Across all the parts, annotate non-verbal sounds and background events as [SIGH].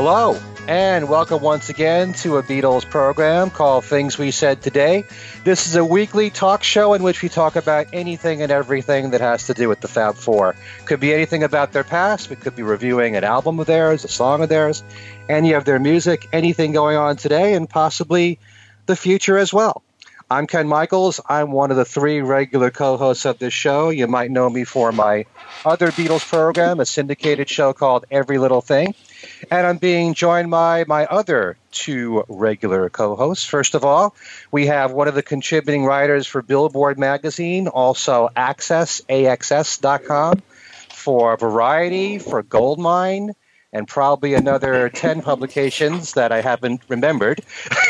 Hello, and welcome once again to a Beatles program called Things We Said Today. This is a weekly talk show in which we talk about anything and everything that has to do with the Fab Four. Could be anything about their past, we could be reviewing an album of theirs, a song of theirs, any of their music, anything going on today, and possibly the future as well. I'm Ken Michaels. I'm one of the three regular co hosts of this show. You might know me for my other Beatles program, a syndicated show called Every Little Thing. And I'm being joined by my other two regular co hosts. First of all, we have one of the contributing writers for Billboard magazine, also Access, AXS.com, for Variety, for Goldmine, and probably another 10 [LAUGHS] publications that I haven't remembered. [LAUGHS]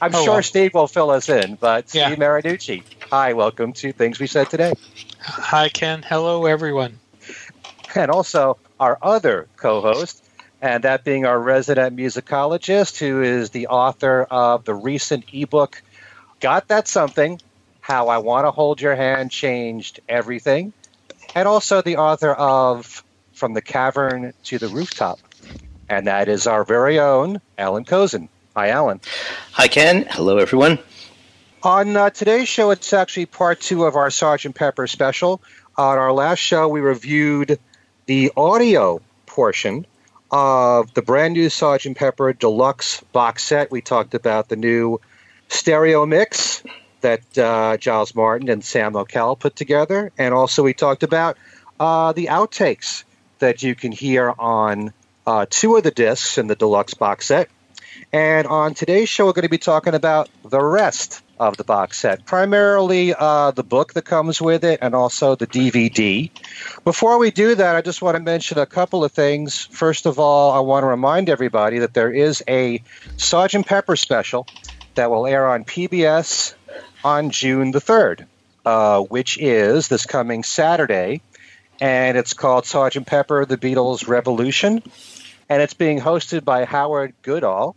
I'm oh, sure well. Steve will fill us in, but yeah. Steve Marinucci. Hi, welcome to Things We Said Today. Hi, Ken. Hello, everyone. And also our other co host, and that being our resident musicologist, who is the author of the recent ebook, Got That Something How I Want to Hold Your Hand Changed Everything, and also the author of From the Cavern to the Rooftop. And that is our very own Alan Kozinn. Hi, Alan. Hi, Ken. Hello, everyone. On uh, today's show, it's actually part two of our Sergeant Pepper special. On our last show, we reviewed the audio portion of the brand new Sergeant Pepper deluxe box set. We talked about the new stereo mix that uh, Giles Martin and Sam Okell put together, and also we talked about uh, the outtakes that you can hear on uh, two of the discs in the deluxe box set. And on today's show, we're going to be talking about the rest of the box set, primarily uh, the book that comes with it and also the DVD. Before we do that, I just want to mention a couple of things. First of all, I want to remind everybody that there is a Sergeant Pepper special that will air on PBS on June the 3rd, uh, which is this coming Saturday. And it's called Sergeant Pepper The Beatles Revolution. And it's being hosted by Howard Goodall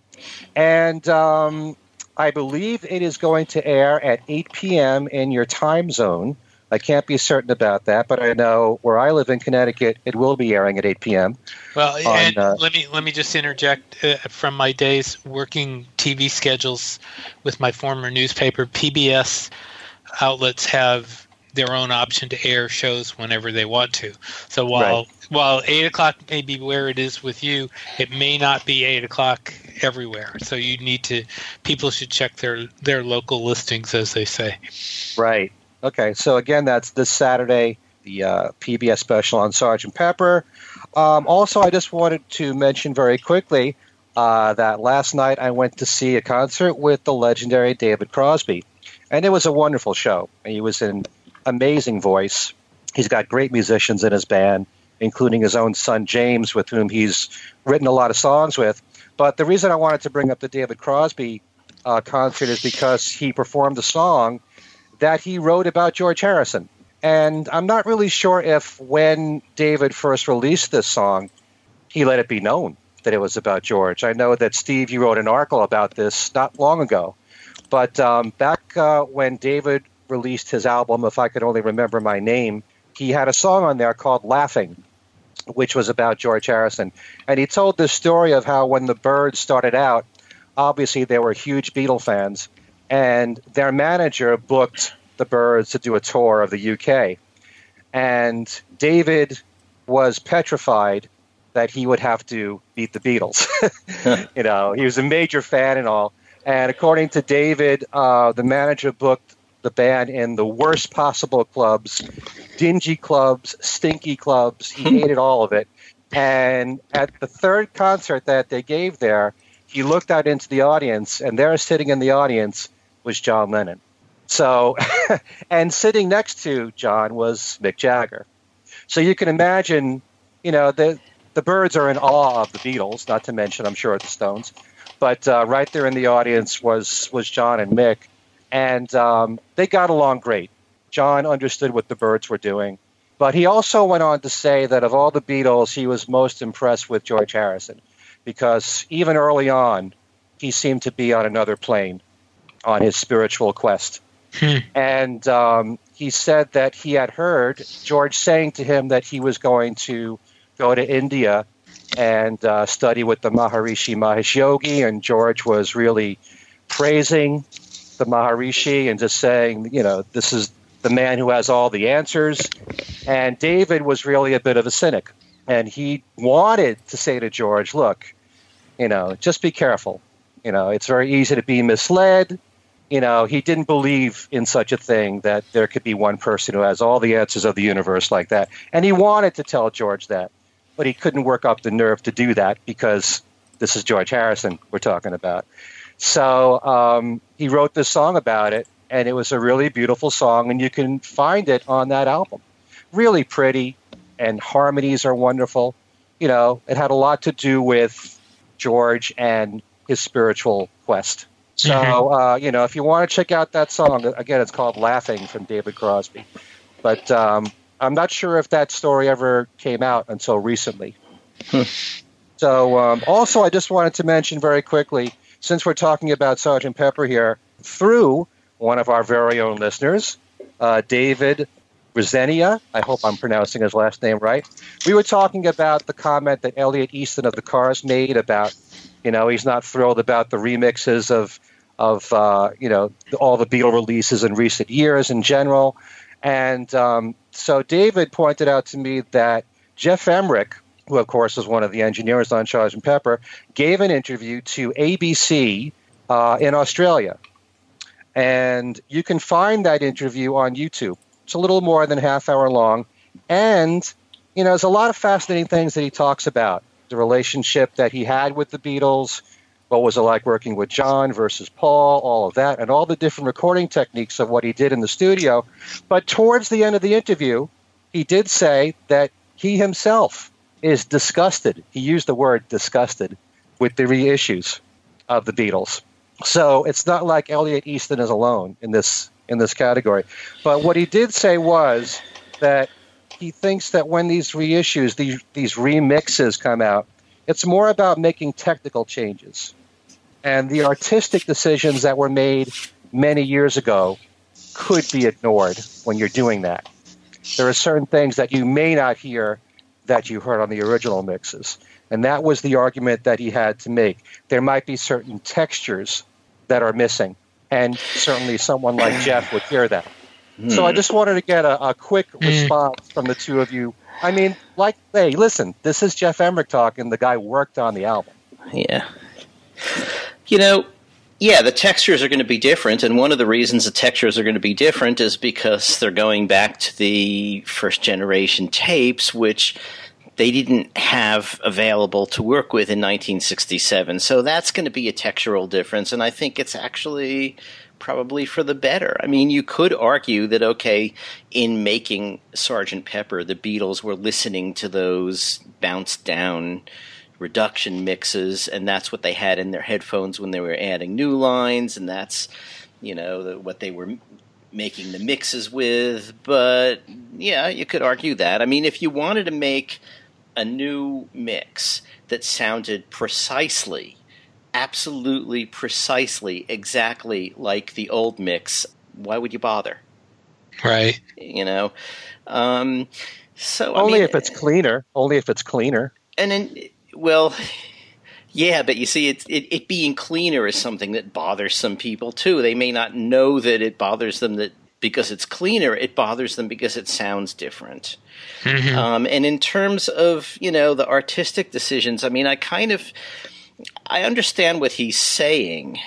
and um, I believe it is going to air at 8 p.m. in your time zone. I can't be certain about that, but I know where I live in Connecticut, it will be airing at 8 p.m. Well, on, and uh, let me let me just interject uh, from my days working TV schedules with my former newspaper. PBS outlets have their own option to air shows whenever they want to. So while right. while eight o'clock may be where it is with you, it may not be eight o'clock everywhere. So you need to people should check their their local listings, as they say. Right. Okay. So again, that's this Saturday, the uh, PBS special on Sergeant Pepper. Um, also, I just wanted to mention very quickly uh, that last night I went to see a concert with the legendary David Crosby, and it was a wonderful show. He was an amazing voice. He's got great musicians in his band, including his own son James, with whom he's written a lot of songs with. But the reason I wanted to bring up the David Crosby uh, concert is because he performed a song that he wrote about George Harrison. And I'm not really sure if when David first released this song, he let it be known that it was about George. I know that Steve, you wrote an article about this not long ago. But um, back uh, when David released his album, If I Could Only Remember My Name, he had a song on there called Laughing which was about George Harrison. And he told this story of how when the Byrds started out, obviously they were huge Beatle fans, and their manager booked the Byrds to do a tour of the UK. And David was petrified that he would have to beat the Beatles. [LAUGHS] you know, he was a major fan and all. And according to David, uh, the manager booked the band in the worst possible clubs, dingy clubs, stinky clubs. He hated all of it. And at the third concert that they gave there, he looked out into the audience, and there, sitting in the audience, was John Lennon. So, [LAUGHS] and sitting next to John was Mick Jagger. So you can imagine, you know, the the Byrds are in awe of the Beatles, not to mention, I'm sure, the Stones. But uh, right there in the audience was was John and Mick, and um, they got along great. John understood what the Byrds were doing, but he also went on to say that of all the Beatles, he was most impressed with George Harrison because even early on, he seemed to be on another plane on his spiritual quest. Hmm. And um, he said that he had heard George saying to him that he was going to go to India and uh, study with the Maharishi Mahesh Yogi, and George was really praising the Maharishi and just saying, you know, this is the man who has all the answers. And David was really a bit of a cynic, and he wanted to say to George, look, you know, just be careful. You know, it's very easy to be misled. You know, he didn't believe in such a thing that there could be one person who has all the answers of the universe like that. And he wanted to tell George that, but he couldn't work up the nerve to do that because this is George Harrison we're talking about. So um, he wrote this song about it, and it was a really beautiful song, and you can find it on that album. Really pretty, and harmonies are wonderful. You know, it had a lot to do with George and his spiritual quest. So, mm-hmm. uh, you know, if you want to check out that song, again, it's called Laughing from David Crosby. But um, I'm not sure if that story ever came out until recently. So, um, also, I just wanted to mention very quickly since we're talking about Sergeant Pepper here, through one of our very own listeners, uh, David Rosenia, I hope I'm pronouncing his last name right. We were talking about the comment that Elliot Easton of the Cars made about, you know, he's not thrilled about the remixes of, of uh, you know, all the Beatle releases in recent years in general. And um, so David pointed out to me that Geoff Emerick, who of course is one of the engineers on Sergeant Pepper, gave an interview to ABC uh, in Australia. And you can find that interview on YouTube. It's a little more than half hour long. And, you know, there's a lot of fascinating things that he talks about. The relationship that he had with the Beatles, what was it like working with John versus Paul, all of that, and all the different recording techniques of what he did in the studio. But towards the end of the interview, he did say that he himself is disgusted. He used the word disgusted with the reissues of the Beatles. So it's not like Elliot Easton is alone in this in this category. But what he did say was that he thinks that when these reissues, these these remixes come out, it's more about making technical changes. And the artistic decisions that were made many years ago could be ignored when you're doing that. There are certain things that you may not hear that you heard on the original mixes. And that was the argument that he had to make. There might be certain textures that are missing, and certainly someone like [CLEARS THROAT] Geoff would hear that. Mm. So I just wanted to get a, a quick mm. response from the two of you. I mean, like, hey, listen, this is Geoff Emerick talking. The guy worked on the album. Yeah. You know, yeah, the textures are going to be different, and one of the reasons the textures are going to be different is because they're going back to the first generation tapes, which they didn't have available to work with in 1967. So that's going to be a textural difference, and I think it's actually probably for the better. I mean, you could argue that, okay, in making Sergeant Pepper, the Beatles were listening to those bounced down reduction mixes, and that's what they had in their headphones when they were adding new lines, and that's you know the, what they were making the mixes with. But yeah, you could argue that. I mean, if you wanted to make a new mix that sounded precisely, absolutely precisely, exactly like the old mix, why would you bother? Right. You know. Um, so only I mean, if it's cleaner. Only if it's cleaner. And then well, [LAUGHS] yeah, but you see, it, it, it being cleaner is something that bothers some people too. They may not know that it bothers them that because it's cleaner. It bothers them because it sounds different. Mm-hmm. Um, and in terms of you know the artistic decisions, I mean, I kind of I understand what he's saying,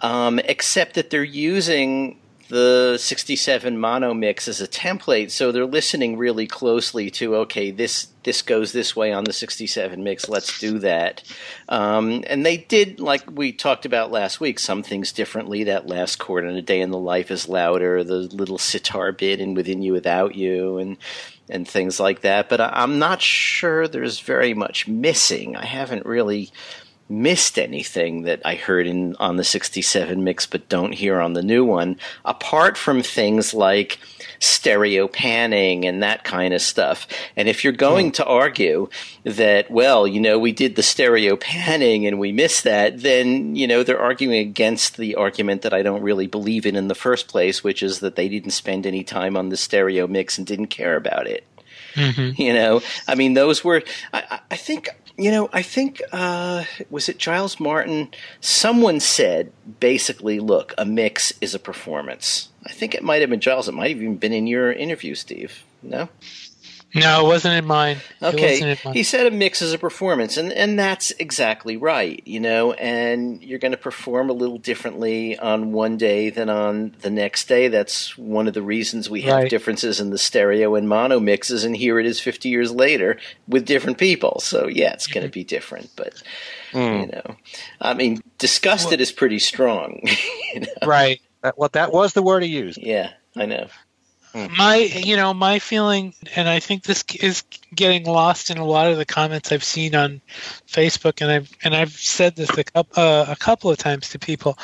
um, except that they're using the 67 mono mix as a template so they're listening really closely to okay this this goes this way on the 67 mix let's do that. Um, and they did like we talked about last week some things differently. That last chord in a day in the life is louder the little sitar bit in within you without you and and things like that. But i'm not sure there's very much missing. I haven't really missed anything that I heard in on the 67 mix but don't hear on the new one apart from things like stereo panning and that kind of stuff. And if you're going hmm. to argue that well, you know, we did the stereo panning and we missed that, then, you know, they're arguing against the argument that I don't really believe in in the first place, which is that they didn't spend any time on the stereo mix and didn't care about it. Mm-hmm. You know, I mean, those were, I, I think You know, I think uh, was it Giles Martin? Someone said basically, look, a mix is a performance. I think it might have been Giles. It might have even been in your interview, Steve. No. No, it wasn't in mine. Okay, in mine. he said a mix is a performance, and and that's exactly right. You know, and you're going to perform a little differently on one day than on the next day. That's one of the reasons we have Right. differences in the stereo and mono mixes. And here it is, 50 years later, with different people. So yeah, it's going to be different. But you hmm. know, I mean, disgusted is pretty strong. [LAUGHS] you know? right. That, what that was the word he used. Yeah, I know. My you know my feeling and i think this is getting lost in a lot of the comments i've seen on facebook and i've and i've said this a couple uh, a couple of times to people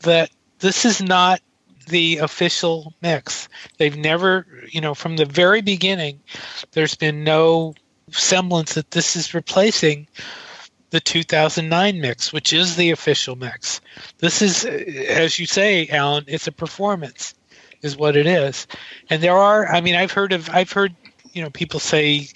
that this is not the official mix. They've never you know from the very beginning there's been no semblance that this is replacing the 2009 mix which is the official mix. This is as you say alan it's a performance is what it is. And there are, I mean, I've heard of, I've heard, you know, people say,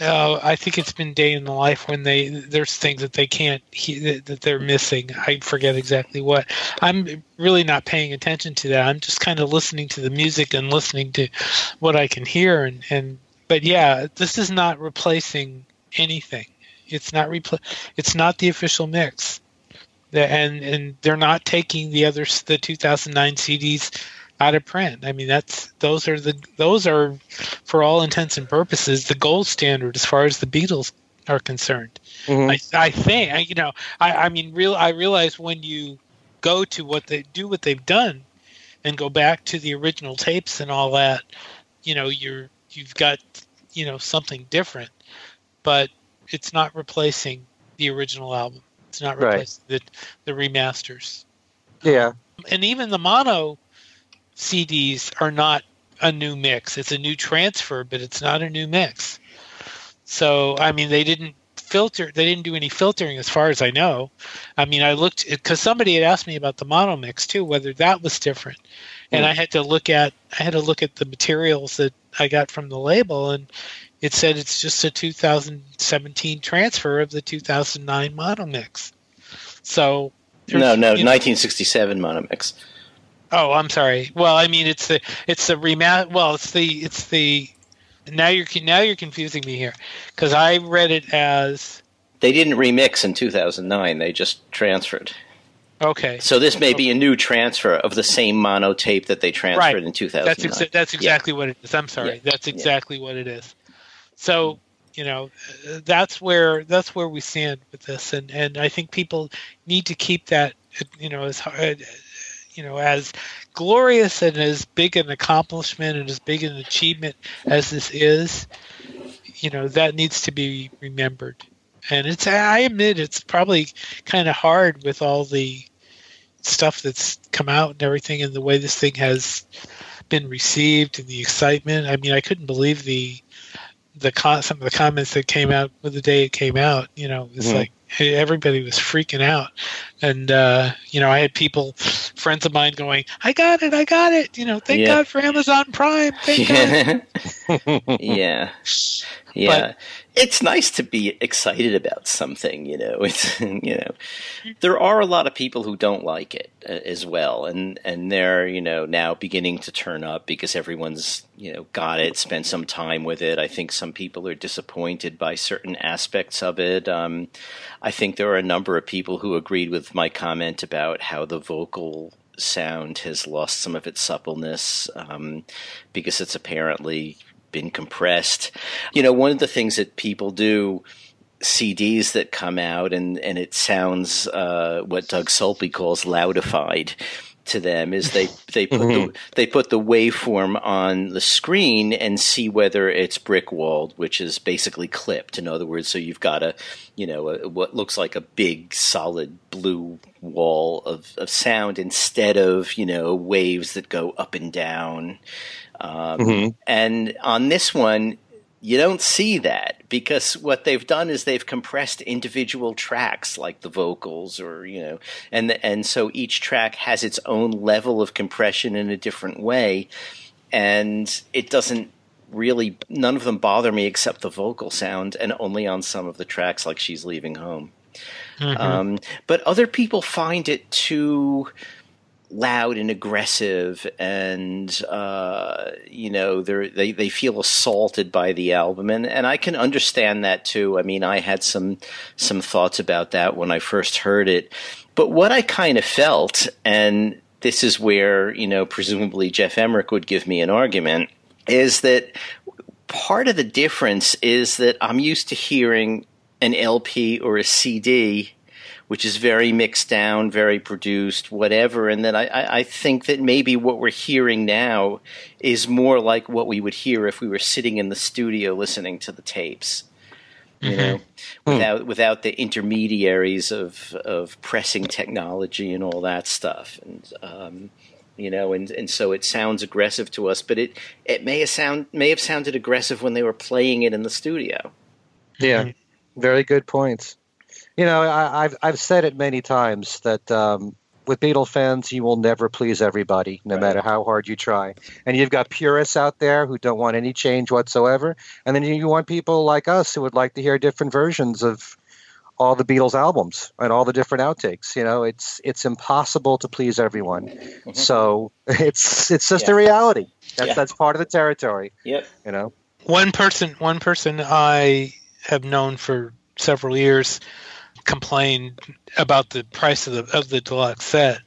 uh, I think it's been day in the life when they there's things that they can't he, that they're missing. I forget exactly what. I'm really not paying attention to that. I'm just kind of listening to the music and listening to what I can hear. And and but yeah, this is not replacing anything. It's not repl- It's not the official mix. And and they're not taking the other the 2009 CDs out of print. I mean, that's those are the those are, for all intents and purposes, the gold standard as far as the Beatles are concerned. Mhm. I, I think I- you know. I, I mean, real. I realize when you go to what they do, what they've done, and go back to the original tapes and all that, you know, you're you've got you know something different, but it's not replacing the original album. It's not Right. replacing the the remasters Yeah. and even the mono CDs are not a new mix. It's a new transfer, but it's not a new mix. So, I mean, they didn't filter. They didn't do any filtering, as far as I know. I mean, I looked because somebody had asked me about the mono mix too, whether that was different, and I had to look at I had to look at the materials that I got from the label, and it said it's just a 2017 transfer of the 2009 mono mix. So. No, no, 1967 know- 1967 monomix. Oh, I'm sorry. Well, I mean, it's the it's the remat. Well, it's the it's the now you're now you're confusing me here because I read it as They didn't remix in 2009. They just transferred. okay. So this may be a new transfer of the same mono tape that they transferred Right. in 2009. That's exa- that's Yeah. exactly what it is. I'm sorry. Yeah. That's exactly what it is. So you know that's where that's where we stand with this, and and I think people need to keep that you know as hard, you know as glorious and as big an accomplishment and as big an achievement as this is, you know that needs to be remembered. And it's I admit it's probably kind of hard with all the stuff that's come out and everything and the way this thing has been received and the excitement. I mean, I couldn't believe the the con- some of the comments that came out with the day it came out. You know, it's Mhm. like everybody was freaking out, and uh, you know, I had people, friends of mine, going, "I got it, I got it." You know, thank Yeah. God for Amazon Prime. Thank God. [LAUGHS] [LAUGHS] yeah. Yeah. it's nice to be excited about something, you know. [LAUGHS] It's you know. There are a lot of people who don't like it uh, as well and and they're, you know, now beginning to turn up because everyone's, you know, got it, spent some time with it. I think some people are disappointed by certain aspects of it. Um I think there are a number of people who agreed with my comment about how the vocal sound has lost some of its suppleness um, because it's apparently been compressed. You know, one of the things that people do CDs that come out and and it sounds uh, what Doug Sulpy calls loudified to them is they [LAUGHS] they put the they put the waveform on the screen and see whether it's brick walled, which is basically clipped. In other words, so you've got a you know a, what looks like a big solid blue wall of, of sound instead of you know waves that go up and down. Um, Mhm. And on this one, you don't see that because what they've done is they've compressed individual tracks like the vocals or you know and and so each track has its own level of compression in a different way and it doesn't really none of them bother me except the vocal sound, and only on some of the tracks, like "She's Leaving Home." Mm-hmm. Um, but other people find it too loud and aggressive, and uh, you know they they feel assaulted by the album, and and I can understand that too. I mean, I had some some thoughts about that when I first heard it, but what I kind of felt, and this is where you know presumably Geoff Emerick would give me an argument, is that part of the difference is that I'm used to hearing an LP or a CD which is very mixed down, very produced, whatever. And then I, I think that maybe what we're hearing now is more like what we would hear if we were sitting in the studio listening to the tapes. You mm-hmm. know, hmm. without without the intermediaries of of pressing technology and all that stuff, and um, you know, and, and so it sounds aggressive to us, but it, it may have sound may have sounded aggressive when they were playing it in the studio. Yeah, mm-hmm. very good points. You know, I, have I've said it many times that um, with Beatle fans, you will never please everybody, no right. matter how hard you try. And you've got purists out there who don't want any change whatsoever, and then you want people like us who would like to hear different versions of all the Beatles albums and all the different outtakes. You know, it's it's impossible to please everyone. Mm-hmm. So [LAUGHS] it's it's just yeah. a reality. That's yeah. that's part of the territory. Yep. You know. One person one person I have known for several years complained about the price of the of the deluxe set.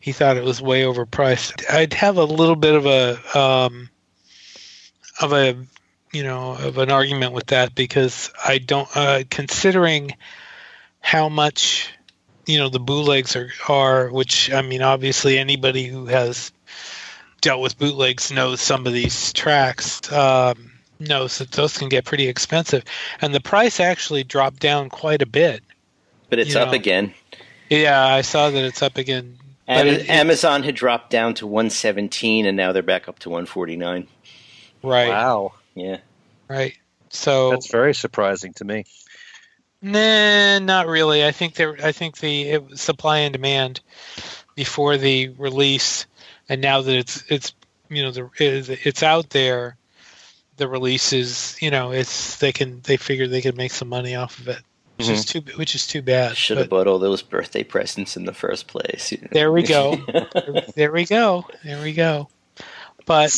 He thought it was way overpriced. I'd have a little bit of a um, of a you know of an argument with that because I don't uh, considering how much you know the bootlegs are are which I mean obviously anybody who has dealt with bootlegs knows some of these tracks um, knows that those can get pretty expensive and the price actually dropped down quite a bit but it's up know. again. Yeah, I saw that it's up again. Am- it, Amazon had dropped down to 117 and now they're back up to 149. Right. Wow. Yeah. Right. So That's very surprising to me. Nah, not really. I think there I think the it, supply and demand before the release and now that it's it's you know the it's out there the release is you know it's they can they figure they can make some money off of it which mm-hmm. is too which is too bad. Should have bought all those birthday presents in the first place. [LAUGHS] There we go. [LAUGHS] there we go. There we go. But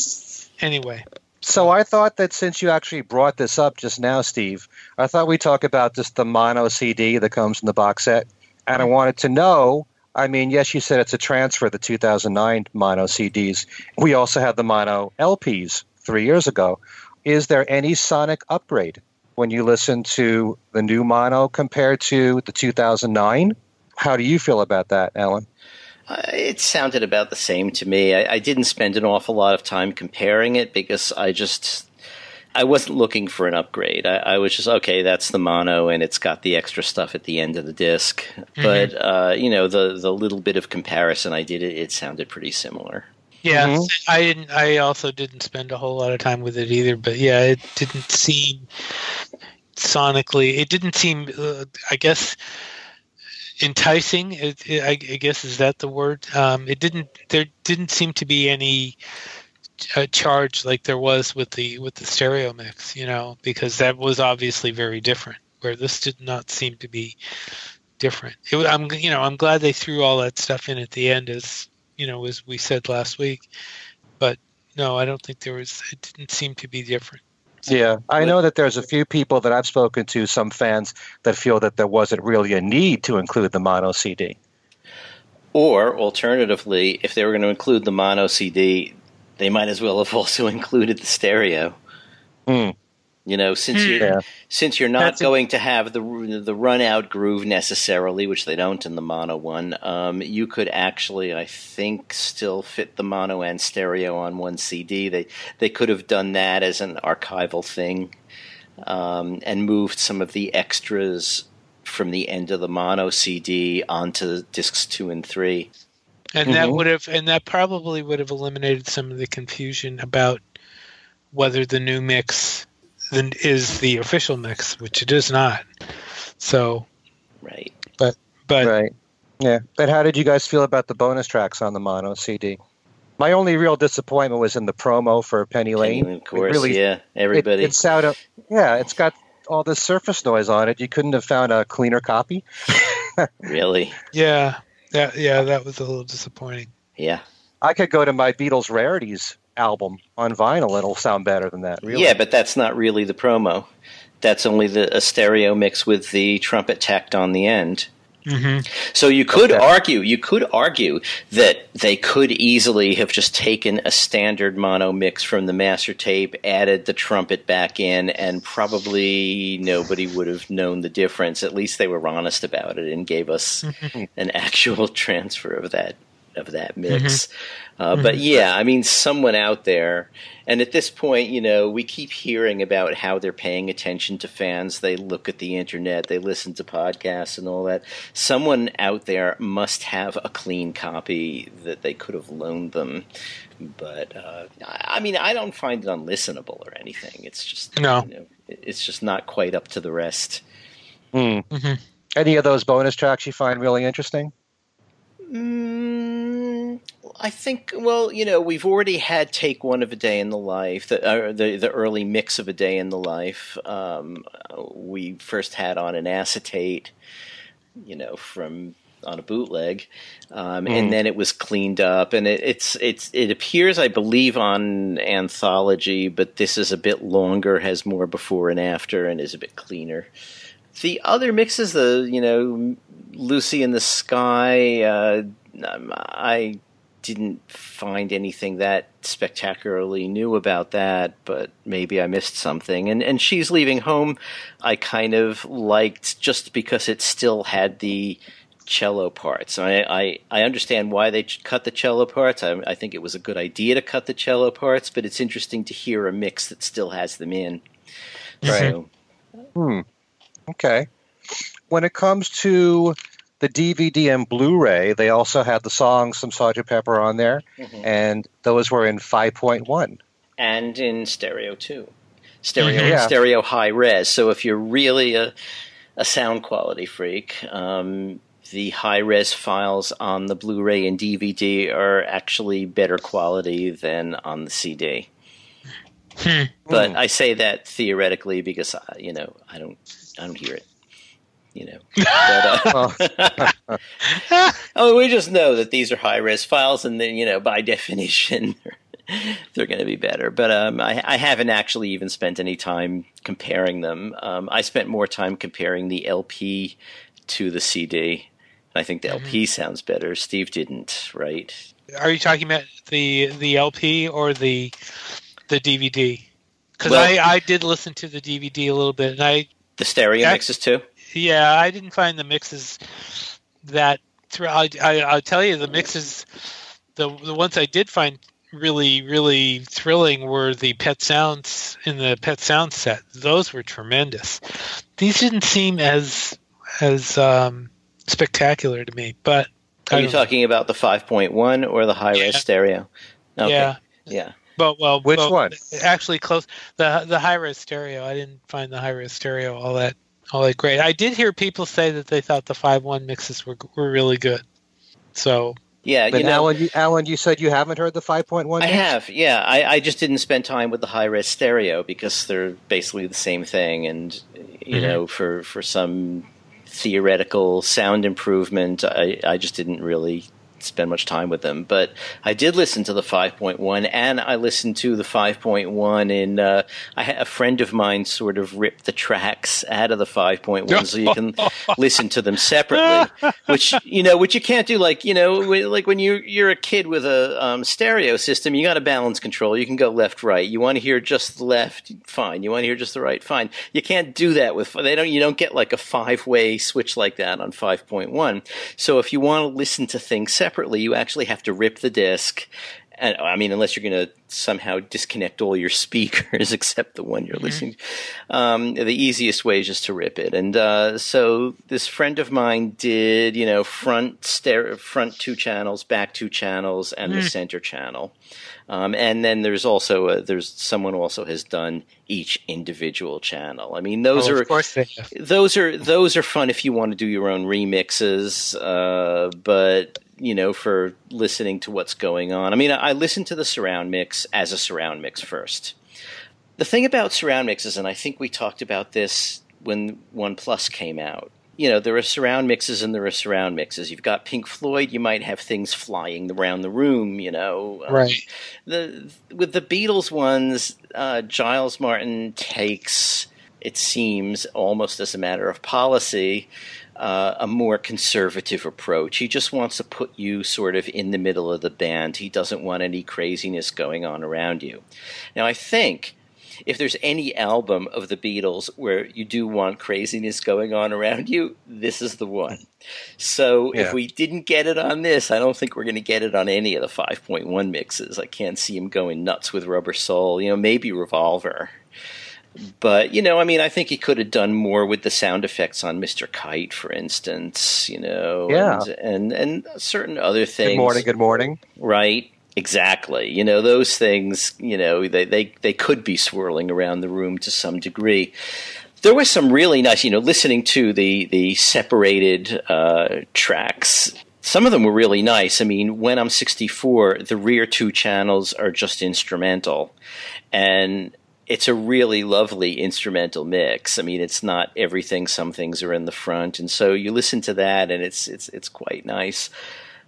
anyway. So I thought that since you actually brought this up just now, Steve, I thought we'd talk about just the mono CD that comes in the box set. And I wanted to know I mean, yes, you said it's a transfer, the 2009 mono CDs. We also had the mono LPs three years ago. Is there any sonic upgrade when you listen to the new mono compared to the 2009. How do you feel about that, Alan? Uh, it sounded about the same to me. I, I, didn't spend an awful lot of time comparing it because I just I wasn't looking for an upgrade. I, I, was just okay. That's the mono, and it's got the extra stuff at the end of the disc. Mm-hmm. But uh, you know, the the little bit of comparison I did, it, it sounded pretty similar. Yeah, mm-hmm. I didn't. I also didn't spend a whole lot of time with it either. But yeah, it didn't seem sonically. It didn't seem. Uh, I guess enticing. It, it, I, I, guess is that the word. Um, it didn't. There didn't seem to be any uh, charge like there was with the with the stereo mix. You know, because that was obviously very different. Where this did not seem to be different. It, I'm you know I'm glad they threw all that stuff in at the end as you know, as we said last week. But no, I don't think there was. It didn't seem to be different. Yeah, I know that there's a few people that I've spoken to, some fans that feel that there wasn't really a need to include the mono CD. Or alternatively, if they were going to include the mono CD, they might as well have also [LAUGHS] included the stereo. Mm. You know, since hmm. you're yeah. since you're not That's going a- to have the the run out groove necessarily, which they don't in the mono one, um, you could actually, I think, still fit the mono and stereo on one CD. They they could have done that as an archival thing, um, and moved some of the extras from the end of the mono CD onto discs two and three. And mm-hmm. that would have, and that probably would have eliminated some of the confusion about whether the new mix than is the official mix, which it is not. So, right. But but right. Yeah. But how did you guys feel about the bonus tracks on the mono CD? My only real disappointment was in the promo for Penny Lane. Penny, of course, really, yeah. Everybody. It, it sounded, yeah, it's got all this surface noise on it. You couldn't have found a cleaner copy. [LAUGHS] really? Yeah, yeah, yeah. That was a little disappointing. Yeah. I could go to my Beatles rarities album on vinyl. It'll sound better than that. Really. Yeah, but that's not really the promo. That's only the a stereo mix with the trumpet tacked on the end. Mm-hmm. So you could okay. argue, you could argue that they could easily have just taken a standard mono mix from the master tape, added the trumpet back in, and probably nobody would have known the difference. At least they were honest about it and gave us mm-hmm. an actual [LAUGHS] transfer of that of that mix. Mm-hmm. Uh, mm-hmm. But yeah, I mean, someone out there, and at this point, you know, we keep hearing about how they're paying attention to fans. They look at the internet, they listen to podcasts and all that. Someone out there must have a clean copy that they could have loaned them. But uh, I mean, I don't find it unlistenable or anything. It's just no, you know, it's just not quite up to the rest. Mm. Mm-hmm. Any of those bonus tracks you find really interesting? Mm, I think. Well, you know, we've already had take one of a day in the life, the uh, the, the early mix of a day in the life. Um, we first had on an acetate, you know, from on a bootleg, um, mm. and then it was cleaned up, and it, it's it's it appears, I believe, on anthology, but this is a bit longer, has more before and after, and is a bit cleaner. The other mixes, the you know Lucy in the Sky, uh, I didn't find anything that spectacularly new about that, but maybe I missed something. And and she's leaving home, I kind of liked just because it still had the cello parts. I I, I understand why they cut the cello parts. I, I think it was a good idea to cut the cello parts, but it's interesting to hear a mix that still has them in. Right. So, hmm. Okay when it comes to the DVD and Blu-ray, they also had the songs from Sgt. Pepper on there, mm-hmm. and those were in 5.1 and in stereo too. Stereo, mm-hmm. yeah. stereo high res. So if you're really a a sound quality freak, um, the high res files on the Blu-ray and DVD are actually better quality than on the CD. Hmm. But mm. I say that theoretically because you know I don't I don't hear it you know. But, uh, [LAUGHS] [LAUGHS] oh, we just know that these are high res files, and then you know by [LAUGHS] definition they're going to be better. But um, I, I, haven't actually even spent any time comparing them. Um, I spent more time comparing the LP to the CD. I think the mm-hmm. LP sounds better. Steve didn't, right? Are you talking about the the LP or the the DVD? Because well, I, I did listen to the DVD a little bit, and I the stereo mixes too. Yeah, I didn't find the mixes that. Thr- I, I, I'll tell you, the mixes, the the ones I did find really really thrilling were the pet sounds in the pet sound set. Those were tremendous. These didn't seem as as um, spectacular to me, but. Are you talking know. about the 5.1 or the high res yeah. stereo? Okay. Yeah. Yeah. But well, which one? Actually, close the the high res stereo. I didn't find the high res stereo all that all that great. I did hear people say that they thought the five one mixes were were really good. So yeah, but you know, Alan, you, Alan, you said you haven't heard the five point one. I have. Yeah, I, I just didn't spend time with the high res stereo because they're basically the same thing, and you mm-hmm. know, for for some theoretical sound improvement, I I just didn't really spend much time with them. But I did listen to the 5.1, and I listened to the 5.1. And uh, I had a friend of mine sort of ripped the tracks out of the 5.1 so you can [LAUGHS] listen to them separately. Which you know, which you can't do. Like you know, like when you you're a kid with a um, stereo system, you got a balance control. You can go left, right. You want to hear just the left, fine. You want to hear just the right, fine. You can't do that with they don't. You don't get like a five way switch like that on 5.1. So if you want to listen to things separately separately, you actually have to rip the disc. And I mean, unless you're going to somehow disconnect all your [LAUGHS] speakers except the one you're mm-hmm. listening to. Um, the easiest way is just to rip it. And uh, so this friend of mine did, you know, front stereo, front two channels, back two channels, and mm. the center channel. Um, and then there's also a, there's someone also has done each individual channel. I mean, those oh, are those are those are fun if you want to do your own remixes. Uh, but you know, for listening to what's going on. I mean, I, I listen to the surround mix as a surround mix first. The thing about surround mixes, and I think we talked about this when One Plus came out. You know, there are surround mixes and there are surround mixes. You've got Pink Floyd, you might have things flying around the room. You know, um, right? The with the Beatles ones, uh, Giles Martin takes it seems almost as a matter of policy uh, a more conservative approach. He just wants to put you sort of in the middle of the band. He doesn't want any craziness going on around you. Now, I think if there's any album of the Beatles where you do want craziness going on around you, this is the one. So yeah. if we didn't get it on this, I don't think we're going to get it on any of the 5.1 mixes. I can't see him going nuts with Rubber Soul. You know, maybe Revolver. But you know, I mean, I think he could have done more with the sound effects on Mr. Kite, for instance. You know, yeah, and and, and certain other things. Good morning. Good morning. Right. Exactly. You know, those things. You know, they they they could be swirling around the room to some degree. There was some really nice. You know, listening to the the separated uh, tracks some of them were really nice. I mean, when I'm 64, the rear two channels are just instrumental. And it's a really lovely instrumental mix. I mean, it's not everything. Some things are in the front, and so you listen to that, and it's it's it's quite nice.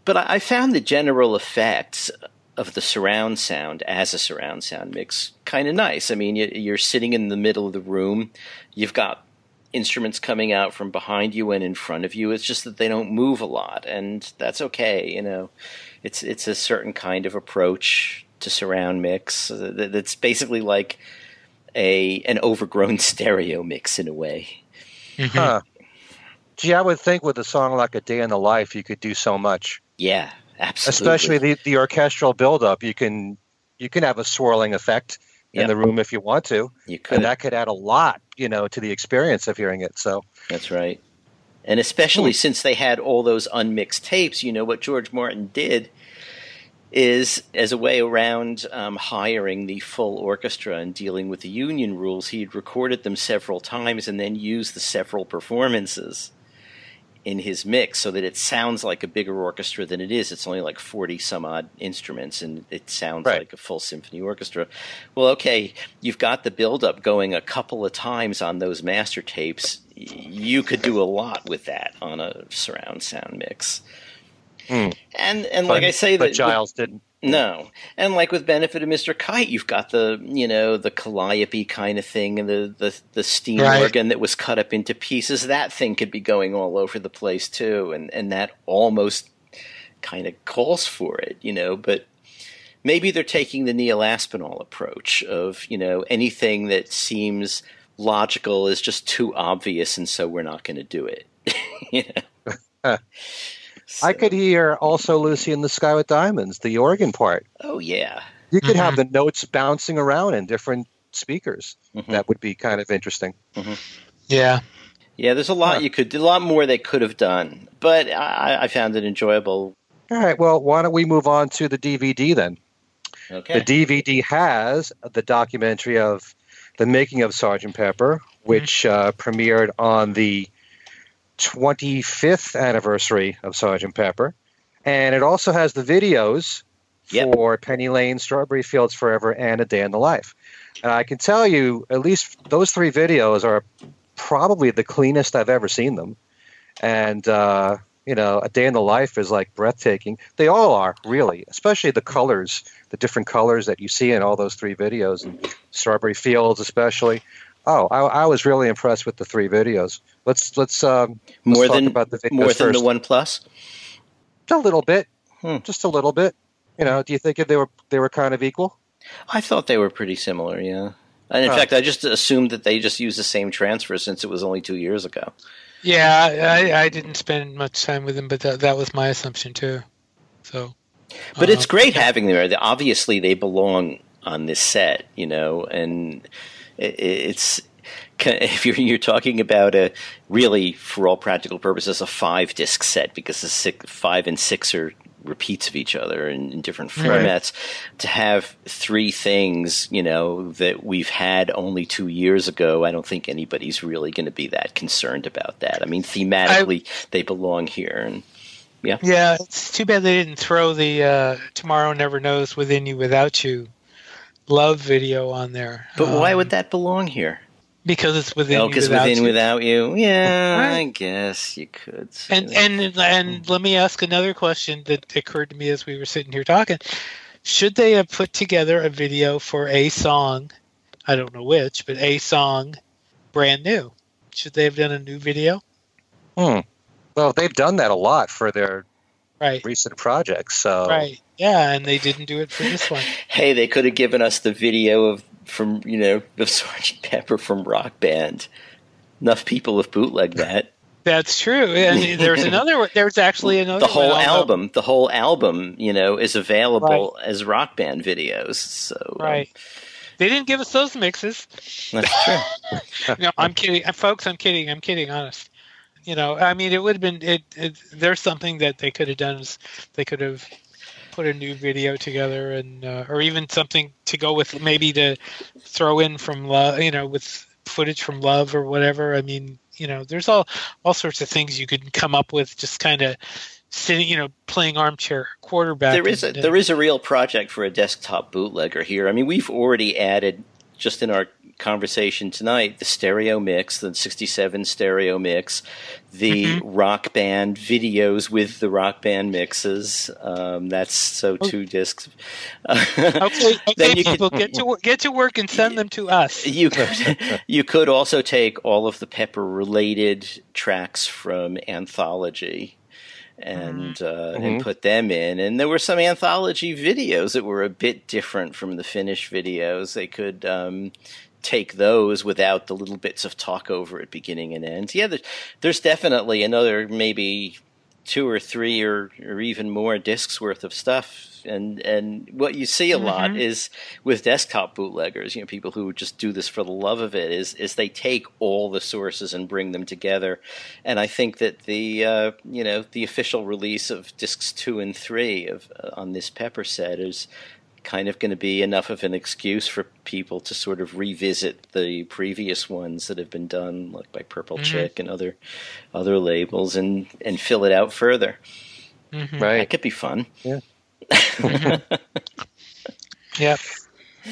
But I, I found the general effects of the surround sound as a surround sound mix kind of nice. I mean, you, you're sitting in the middle of the room, you've got instruments coming out from behind you and in front of you. It's just that they don't move a lot, and that's okay. You know, it's it's a certain kind of approach to surround mix uh, that's basically like a an overgrown [LAUGHS] stereo mix in a way. Mm-hmm. Huh. Gee, I would think with a song like "A Day in the Life," you could do so much. Yeah, absolutely. Especially the, the orchestral buildup, you can you can have a swirling effect in yep. the room if you want to. You could, and that could add a lot, you know, to the experience of hearing it. So that's right. And especially hmm. since they had all those unmixed tapes, you know what George Martin did is as a way around um, hiring the full orchestra and dealing with the union rules. He had recorded them several times and then used the several performances in his mix so that it sounds like a bigger orchestra than it is. It's only like 40 some odd instruments and it sounds right. like a full symphony orchestra. Well, okay, you've got the buildup going a couple of times on those master tapes. You could do a lot with that on a surround sound mix. Mm. And and like I say, but Giles didn't. No, and like with benefit of Mr. Kite, you've got the you know the calliope kind of thing, and the the, the steam right. organ that was cut up into pieces. That thing could be going all over the place too, and and that almost kind of calls for it, you know. But maybe they're taking the Neil Aspinall approach of you know anything that seems logical is just too obvious, and so we're not going to do it. [LAUGHS] you know? [LAUGHS] [LAUGHS] So. I could hear also Lucy in the Sky with Diamonds, the organ part. Oh yeah. You could mm-hmm. have the notes bouncing around in different speakers. Mm-hmm. That would be kind of interesting. Mm-hmm. Yeah. Yeah, there's a lot you could, a lot more they could have done, but I, I found it enjoyable. All right, well, why don't we move on to the DVD then? Okay. The DVD has the documentary of the making of Sergeant Pepper, which mm-hmm. uh, premiered on the 25th anniversary of Sergeant Pepper. And it also has the videos yep. for Penny Lane, Strawberry Fields Forever, and A Day in the Life. And I can tell you, at least those three videos are probably the cleanest I've ever seen them. And, uh, you know, A Day in the Life is like breathtaking. They all are, really, especially the colors, the different colors that you see in all those three videos, and Strawberry Fields, especially. Oh, I, I was really impressed with the three videos. Let's let's um, more let's than about the videos more than first. the One Plus. A little bit, hmm. just a little bit. You know, do you think they were they were kind of equal? I thought they were pretty similar. Yeah, and in fact, I just assumed that they just used the same transfer since it was only two years ago. Yeah, I, I didn't spend much time with them, but that, that was my assumption too. So, but uh, it's great yeah. having them there. Obviously, they belong on this set, you know, and it's [LAUGHS] if you're you're talking about a really for all practical purposes a five disc set because the six, five and six are repeats of each other in, in different formats right. to have three things you know that we've had only two years ago i don't think anybody's really going to be that concerned about that i mean thematically I, they belong here and Yeah. Yeah, it's too bad they didn't throw the uh, "Tomorrow Never Knows Within You Without You" love video on there. But um, why would that belong here? Because it's within. Oh, because within you. without you. Yeah, right. I guess you could. And and and let me ask another question that occurred to me as we were sitting here talking. Should they have put together a video for a song? I don't know which, but a song, brand new. Should they have done a new video? Hmm. Well, they've done that a lot for their right. recent projects. So right, yeah, and they didn't do it for this one. [LAUGHS] hey, they could have given us the video of from you know [LAUGHS] of Sergeant Pepper from Rock Band. Enough people have bootlegged that. That's true. And [LAUGHS] there's another. There's actually another. The whole album, the whole album, you know, is available right. as rock band videos. So um, right. Um, they didn't give us those mixes. That's true. [LAUGHS] no, I'm kidding, folks. I'm kidding. I'm kidding. Honest. You know, I mean, it would have been. It, it. There's something that they could have done. Is they could have put a new video together, and uh, or even something to go with, maybe to throw in from love. You know, with footage from love or whatever. I mean, you know, there's all all sorts of things you could come up with, just kind of sitting, you know, playing armchair quarterback. There is a and, there is a real project for a desktop bootlegger here. I mean, we've already added just in our conversation tonight the stereo mix, the 67 stereo mix, the mm-hmm. rock band videos with the rock band mixes. Um, that's so oh. two discs. [LAUGHS] okay, [LAUGHS] okay people, could, get to work, get to work and send them to us. [LAUGHS] You could you could also take all of the Pepper related tracks from Anthology and mm-hmm. Uh, mm-hmm. and put them in. And there were some anthology videos that were a bit different from the finished videos. They could um, take those without the little bits of talk over at beginning and end. Yeah, there's, there's definitely another maybe two or three or, or even more discs worth of stuff. And and what you see a mm-hmm. lot is with desktop bootleggers, you know, people who just do this for the love of it, is is they take all the sources and bring them together. And I think that the uh, you know the official release of discs two and three of uh, on this Pepper set is kind of going to be enough of an excuse for people to sort of revisit the previous ones that have been done, like by Purple mm-hmm. Chick and other other labels, and and fill it out further. Mm-hmm. Right, that could be fun. Yeah. [LAUGHS] yeah.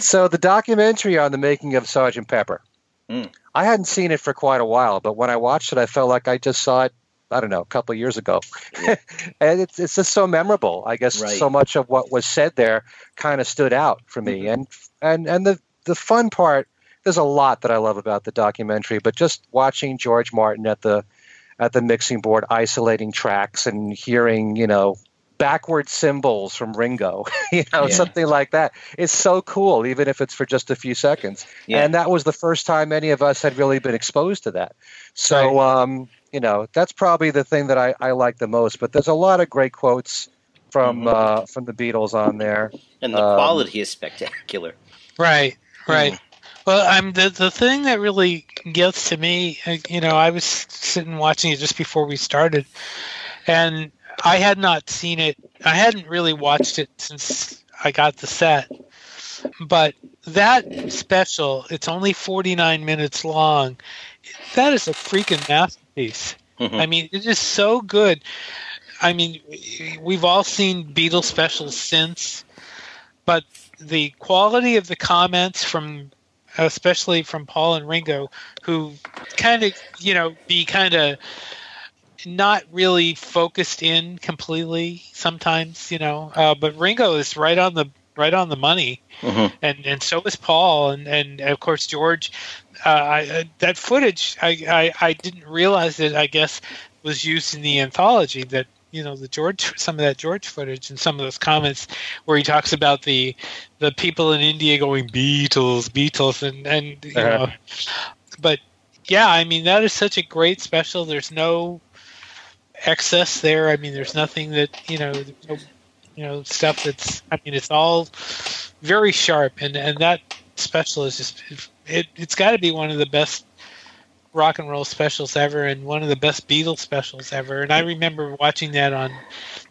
So the documentary on the making of Sergeant Pepper. Mm. I hadn't seen it for quite a while, but when I watched it, I felt like I just saw it I don't know, a couple of years ago. Yeah. [LAUGHS] and it's, it's just so memorable. I guess right. so much of what was said there kind of stood out for me. Mm-hmm. And, and, and the, the fun part, there's a lot that I love about the documentary, but just watching George Martin at the, at the mixing board, isolating tracks and hearing, you know, backward cymbals from Ringo, [LAUGHS] you know, yeah. something like that. It's so cool, even if it's for just a few seconds. Yeah. And that was the first time any of us had really been exposed to that. So, right. um, you know, that's probably the thing that I, I like the most. But there's a lot of great quotes from mm-hmm. uh, from the Beatles on there, and the um, quality is spectacular. Right, right. Mm. Well, I'm the the thing that really gets to me. Uh, you know, I was sitting watching it just before we started, and I had not seen it. I hadn't really watched it since I got the set. But that special, it's only 49 minutes long. That is a freaking masterpiece. Mm-hmm. I mean, it is so good. I mean, we've all seen Beatles specials since, but the quality of the comments from, especially from Paul and Ringo, who kind of, you know, be kind of not really focused in completely sometimes, you know. Uh, but Ringo is right on the right on the money, mm-hmm. and and so is Paul, and and of course George. Uh, I, uh, that footage, I, I I didn't realize that I guess was used in the anthology. That you know the George, some of that George footage, and some of those comments where he talks about the the people in India going Beatles, Beatles, and and you uh-huh. know, but yeah, I mean that is such a great special. There's no excess there. I mean, there's nothing that you know, no, you know, stuff that's. I mean, it's all very sharp, and and that special is just it. It's got to be one of the best rock and roll specials ever, and one of the best Beatles specials ever. And I remember watching that on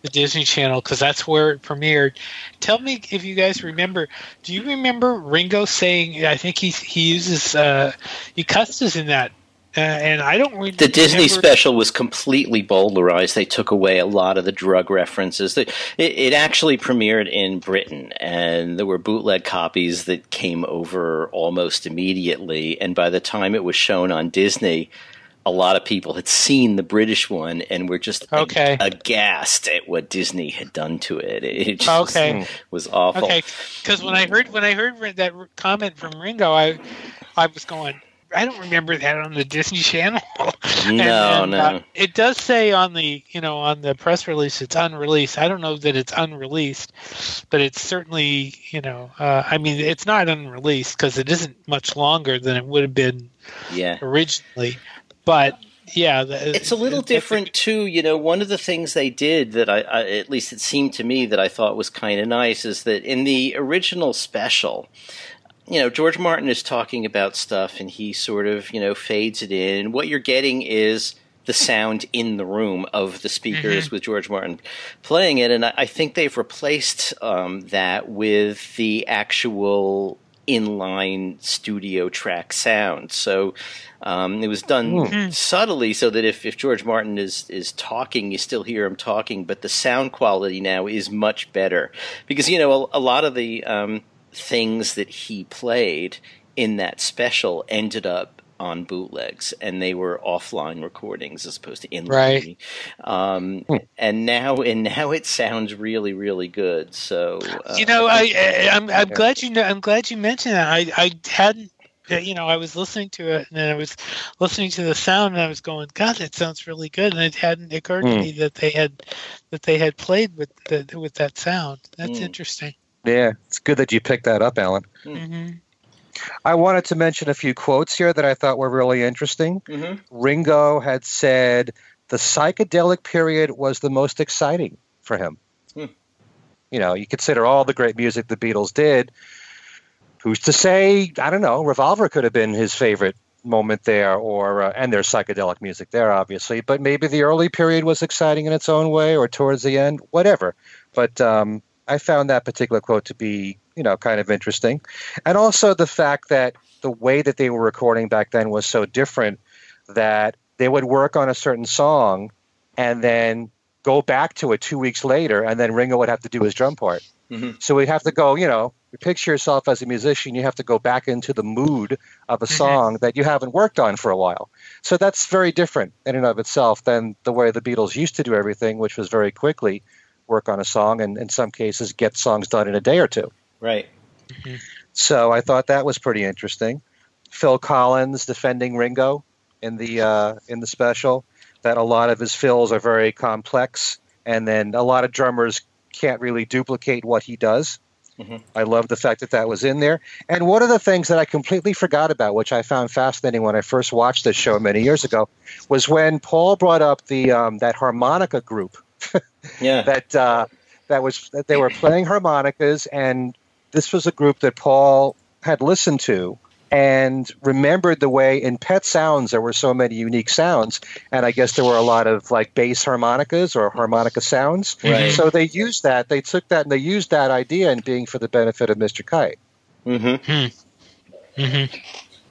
the Disney Channel because that's where it premiered. Tell me if you guys remember. Do you remember Ringo saying? I think he he uses uh, he cusses in that Uh, and I don't really The Disney special was completely bowlerized. They took away a lot of the drug references. It, it actually premiered in Britain, and there were bootleg copies that came over almost immediately. And by the time it was shown on Disney, a lot of people had seen the British one and were just okay. aghast at what Disney had done to it. It just okay. was awful. Okay, because when I heard when I heard that comment from Ringo, I I was going. I don't remember that on the Disney Channel. no, [LAUGHS] and, no. Uh, it does say on the you know on the press release it's unreleased. I don't know that it's unreleased, but it's certainly you know uh, I mean it's not unreleased because it isn't much longer than it would have been yeah. originally. But yeah, the, it's a little different too. You know, one of the things they did that I, I at least it seemed to me that I thought was kind of nice is that in the original special, you know, George Martin is talking about stuff and he sort of, you know, fades it in. And what you're getting is the sound in the room of the speakers mm-hmm. with George Martin playing it. And I, I think they've replaced um, that with the actual inline studio track sound. So um, it was done mm-hmm. subtly so that if, if George Martin is, is talking, you still hear him talking, but the sound quality now is much better. Because, you know, a, a lot of the um, things that he played in that special ended up on bootlegs and they were offline recordings as opposed to in right. Um, hmm. and now and now it sounds really really good. So uh, you know, I, I I'm I'm glad you know I'm glad you mentioned that. I I hadn't you know, I was listening to it and then I was listening to the sound and I was going, God, that sounds really good. And it hadn't occurred mm. to me that they had that they had played with the, with that sound. That's mm. interesting. Yeah, it's good that you picked that up, Alan. Mm-hmm. I wanted to mention a few quotes here that I thought were really interesting. Mm-hmm. Ringo had said the psychedelic period was the most exciting for him. Hmm. You know, you consider all the great music the Beatles did. Who's to say? I don't know. Revolver could have been his favorite moment there, or uh, and there's psychedelic music there, obviously. But maybe the early period was exciting in its own way, or towards the end, whatever. But um, I found that particular quote to be you know, kind of interesting. And also the fact that the way that they were recording back then was so different that they would work on a certain song and then go back to it two weeks later, and then Ringo would have to do his drum part. Mm-hmm. So we have to go, you know, you picture yourself as a musician, you have to go back into the mood of a mm-hmm. song that you haven't worked on for a while. So that's very different in and of itself than the way the Beatles used to do everything, which was very quickly work on a song and in some cases get songs done in a day or two. Right. Mm-hmm. So I thought that was pretty interesting. Phil Collins defending Ringo in the uh, in the special that a lot of his fills are very complex, and then a lot of drummers can't really duplicate what he does. Mm-hmm. I love the fact that that was in there. And one of the things that I completely forgot about, which I found fascinating when I first watched this show many years ago, was when Paul brought up the um, that harmonica group. [LAUGHS] yeah. That uh, that was that they were playing harmonicas and this was a group that Paul had listened to and remembered the way in Pet Sounds there were so many unique sounds, and I guess there were a lot of like bass harmonicas or harmonica sounds. Right. So they used that. They took that and they used that idea in being for the benefit of Mr. Kite. Mm-hmm. Hmm. Mm-hmm.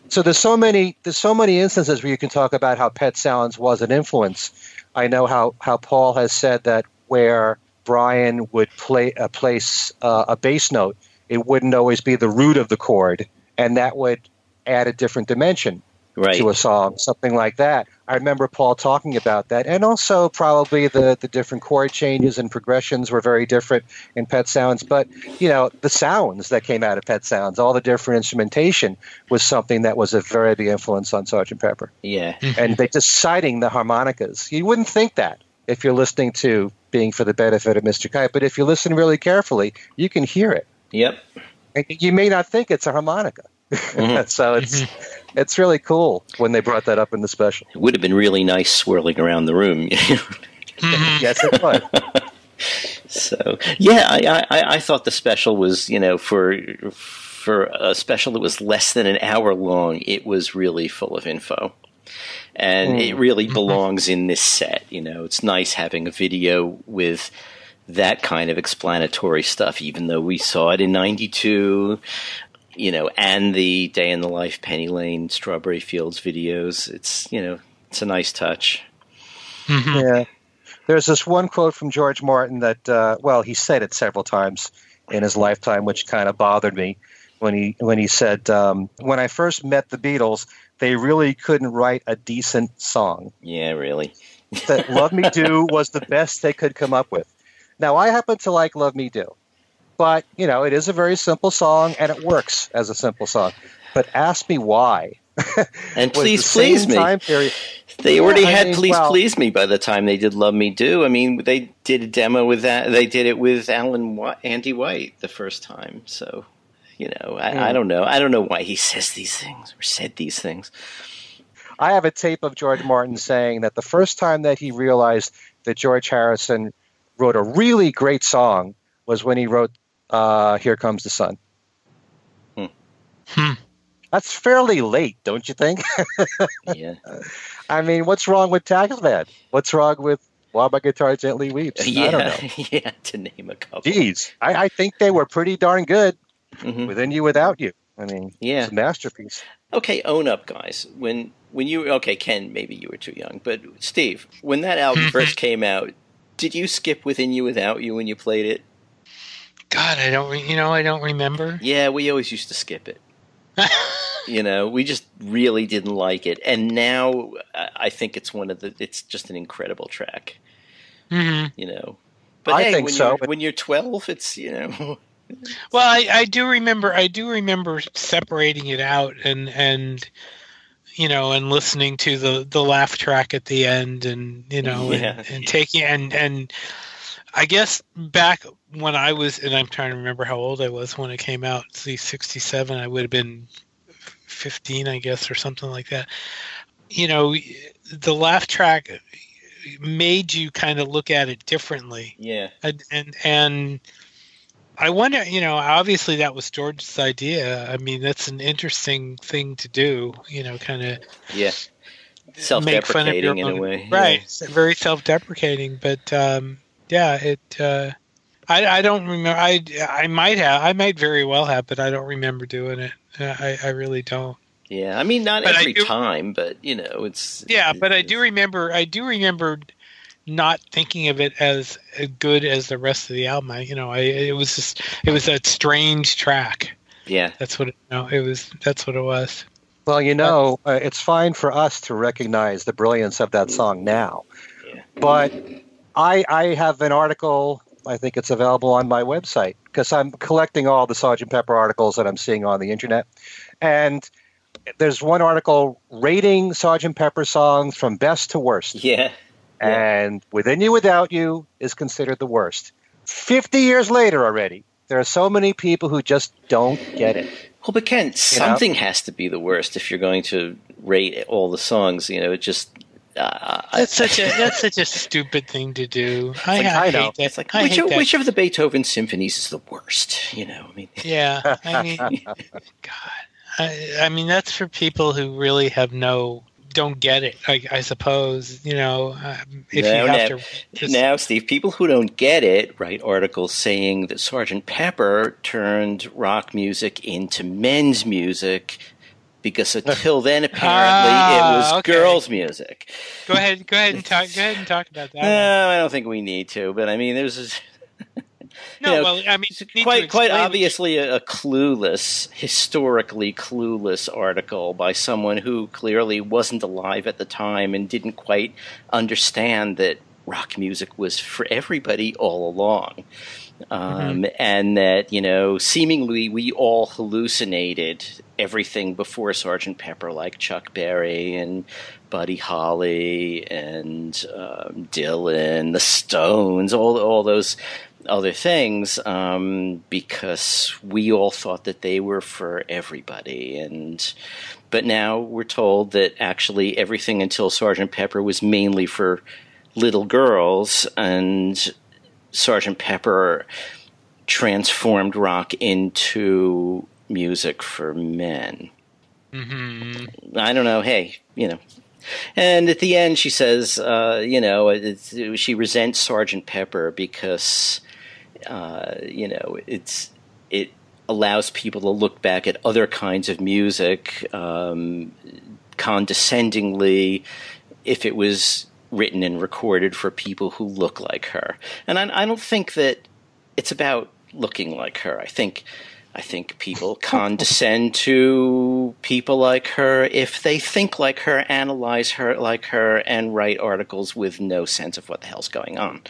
So there's so many there's so many instances where you can talk about how Pet Sounds was an influence. I know how how Paul has said that where Brian would play uh, place uh, a bass note it wouldn't always be the root of the chord, and that would add a different dimension right. to a song, something like that. I remember Paul talking about that, and also probably the the different chord changes and progressions were very different in Pet Sounds. But you know, the sounds that came out of Pet Sounds, all the different instrumentation, was something that was a very big influence on Sergeant Pepper. Yeah, mm-hmm. and they just citing the harmonicas. You wouldn't think that if you're listening to being for the benefit of Mr. Kite, but if you listen really carefully, you can hear it. Yep. You may not think it's a harmonica. Mm-hmm. [LAUGHS] so it's mm-hmm. it's really cool when they brought that up in the special. It would have been really nice swirling around the room. [LAUGHS] Mm-hmm. yes, it would. [LAUGHS] so yeah, I, I, I thought the special was you know for for a special that was less than an hour long, it was really full of info. And mm. it really mm-hmm. belongs in this set. You know, it's nice having a video with that kind of explanatory stuff, even though we saw it in 92. You know, and the Day in the Life Penny Lane Strawberry Fields videos. It's you know, it's a nice touch. Mm-hmm. Yeah. There's this one quote from George Martin that, uh, well, he said it several times in his lifetime, which kind of bothered me when he when he said, um, "When I first met the Beatles, they really couldn't write a decent song." Yeah, really. that "Love Me Do" was the best they could come up with. Now, I happen to like "Love Me Do," but you know, it is a very simple song and it works as a simple song. But ask me why. [LAUGHS] and please, please me. They yeah, already had mean, "Please well, Please Me" by the time they did "Love Me Do." I mean, they did a demo with that. They did it with Alan Andy White the first time. So, you know, I. I hmm. don't know. I don't know why he says these things or said these things. I have a tape of George Martin saying that the first time that he realized that George Harrison wrote a really great song was when he wrote uh, "Here Comes the Sun." Hmm. Hmm. That's fairly late, don't you think? [LAUGHS] yeah. I mean, what's wrong with Taxman? What's wrong with While My Guitar Gently Weeps? Yeah, I don't know. [LAUGHS] yeah, to name a couple. Jeez, I, I think they were pretty darn good. Mm-hmm. Within You, Without You. I mean, yeah, it's a masterpiece. Okay, own up, guys. When when you okay, Ken, maybe you were too young, but Steve, when that album [LAUGHS] first came out, did you skip Within You, Without You when you played it? God, I don't. Re- you know, I don't remember. Yeah, we always used to skip it. you know, we just really didn't like it, and now I think it's one of the. It's just an incredible track. Mm-hmm. You know, but I hey, think when so. You're, when you're 12, it's you know. [LAUGHS] well, I, I do remember. I do remember separating it out and and you know and listening to the the laugh track at the end and you know yeah. and, and taking and and I guess back when I was, and I'm trying to remember how old I was when it came out. See, 67. I would have been 15, I guess, or something like that. You know, the laugh track made you kind of look at it differently. Yeah. And and, and I wonder, you know, obviously that was George's idea. I mean, that's an interesting thing to do. You know, kind of. Yeah. Self-deprecating in a way, right? Yeah. Very self-deprecating, but um, yeah, it. Uh, I, I don't remember. I I might have. I might very well have, but I don't remember doing it. I, I really don't. Yeah, I mean, not but every do, time, but you know, it's. Yeah, but I do remember. I do remember not thinking of it as good as the rest of the album. I, you know, I it was just it was a strange track. Yeah, that's what it, no, it was. That's what it was. Well, you know, uh, it's fine for us to recognize the brilliance of that song now, yeah. but I I have an article I think it's available on my website because I'm collecting all the Sergeant Pepper articles that I'm seeing on the internet. And there's one article rating Sergeant Pepper songs from best to worst. Yeah. And Within You Without You is considered the worst. 50 years later already, there are so many people who just don't get it. Well, but Ken, something know? has to be the worst if you're going to rate all the songs. You know, it just uh, that's such a that's such a [LAUGHS] stupid thing to do. I, like, I, I hate that. It's like which, of, which of the Beethoven symphonies is the worst? You know, I mean, [LAUGHS] [LAUGHS] yeah, I mean, God, I, I, mean that's for people who really have no don't get it. I, I suppose you know um, if now, you have now, to. Just, now, Steve, people who don't get it write articles saying that Sergeant Pepper turned rock music into men's music because [LAUGHS] until then apparently ah, it was okay. girls' music. Go ahead, go ahead and talk. Go ahead and talk about that. No, I don't think we need to. But I mean, there's. [LAUGHS] no, know, well, I mean, quite quite obviously a, a, clueless, historically clueless article by someone who clearly wasn't alive at the time and didn't quite understand that rock music was for everybody all along. Um, mm-hmm. and that you know seemingly we all hallucinated everything before Sergeant Pepper, like Chuck Berry and Buddy Holly and um, Dylan, the Stones, all all those other things, um, because we all thought that they were for everybody, and but now we're told that actually everything until Sergeant Pepper was mainly for little girls, and Sergeant Pepper transformed rock into music for men. Mm-hmm. I don't know. Hey, you know. And at the end, she says, uh, you know, she resents Sergeant Pepper because, uh, you know, it's it allows people to look back at other kinds of music um, condescendingly if it was written and recorded for people who look like her. And I, I don't think that it's about looking like her. I think I think people [LAUGHS] condescend to people like her if they think like her, analyze her like her, and write articles with no sense of what the hell's going on.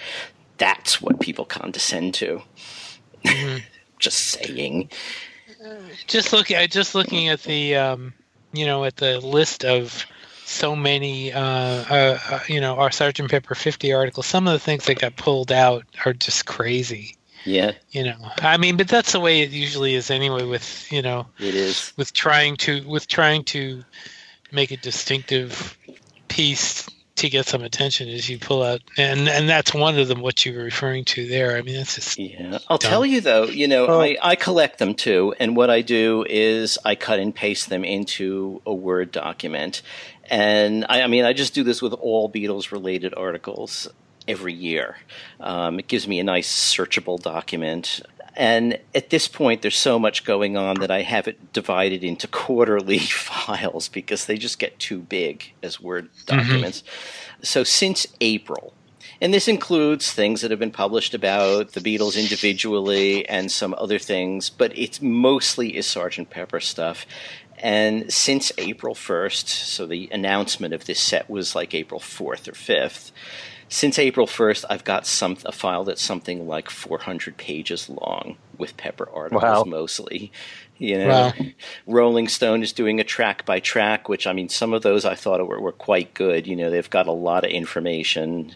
That's what people condescend to. Mm-hmm. [LAUGHS] just saying. Just look at just looking at the um, you know at the list of so many uh, uh, uh you know our Sergeant Pepper 50 articles. Some of the things that got pulled out are just crazy. Yeah. You know, I mean, but that's the way it usually is anyway. With you know, it is with trying to with trying to make a distinctive piece to get some attention as you pull out and and that's one of them what you were referring to there i mean that's just yeah i'll dumb. tell you though you know oh. I, I collect them too and what i do is i cut and paste them into a word document and I, I mean i just do this with all beatles related articles every year. Um, it gives me a nice searchable document. And at this point, there's so much going on that I have it divided into quarterly [LAUGHS] files because they just get too big as Word mm-hmm. documents. Mm-hmm. So since April, and this includes things that have been published about the Beatles individually and some other things, but it's mostly is Sgt. Pepper stuff. And since April 1st, so the announcement of this set was like April 4th or 5th, since April 1st, I've got some a file that's something like 400 pages long with Pepper articles wow. mostly. You know, wow. Rolling Stone is doing a track by track, which I mean, some of those I thought were, were quite good. You know, they've got a lot of information.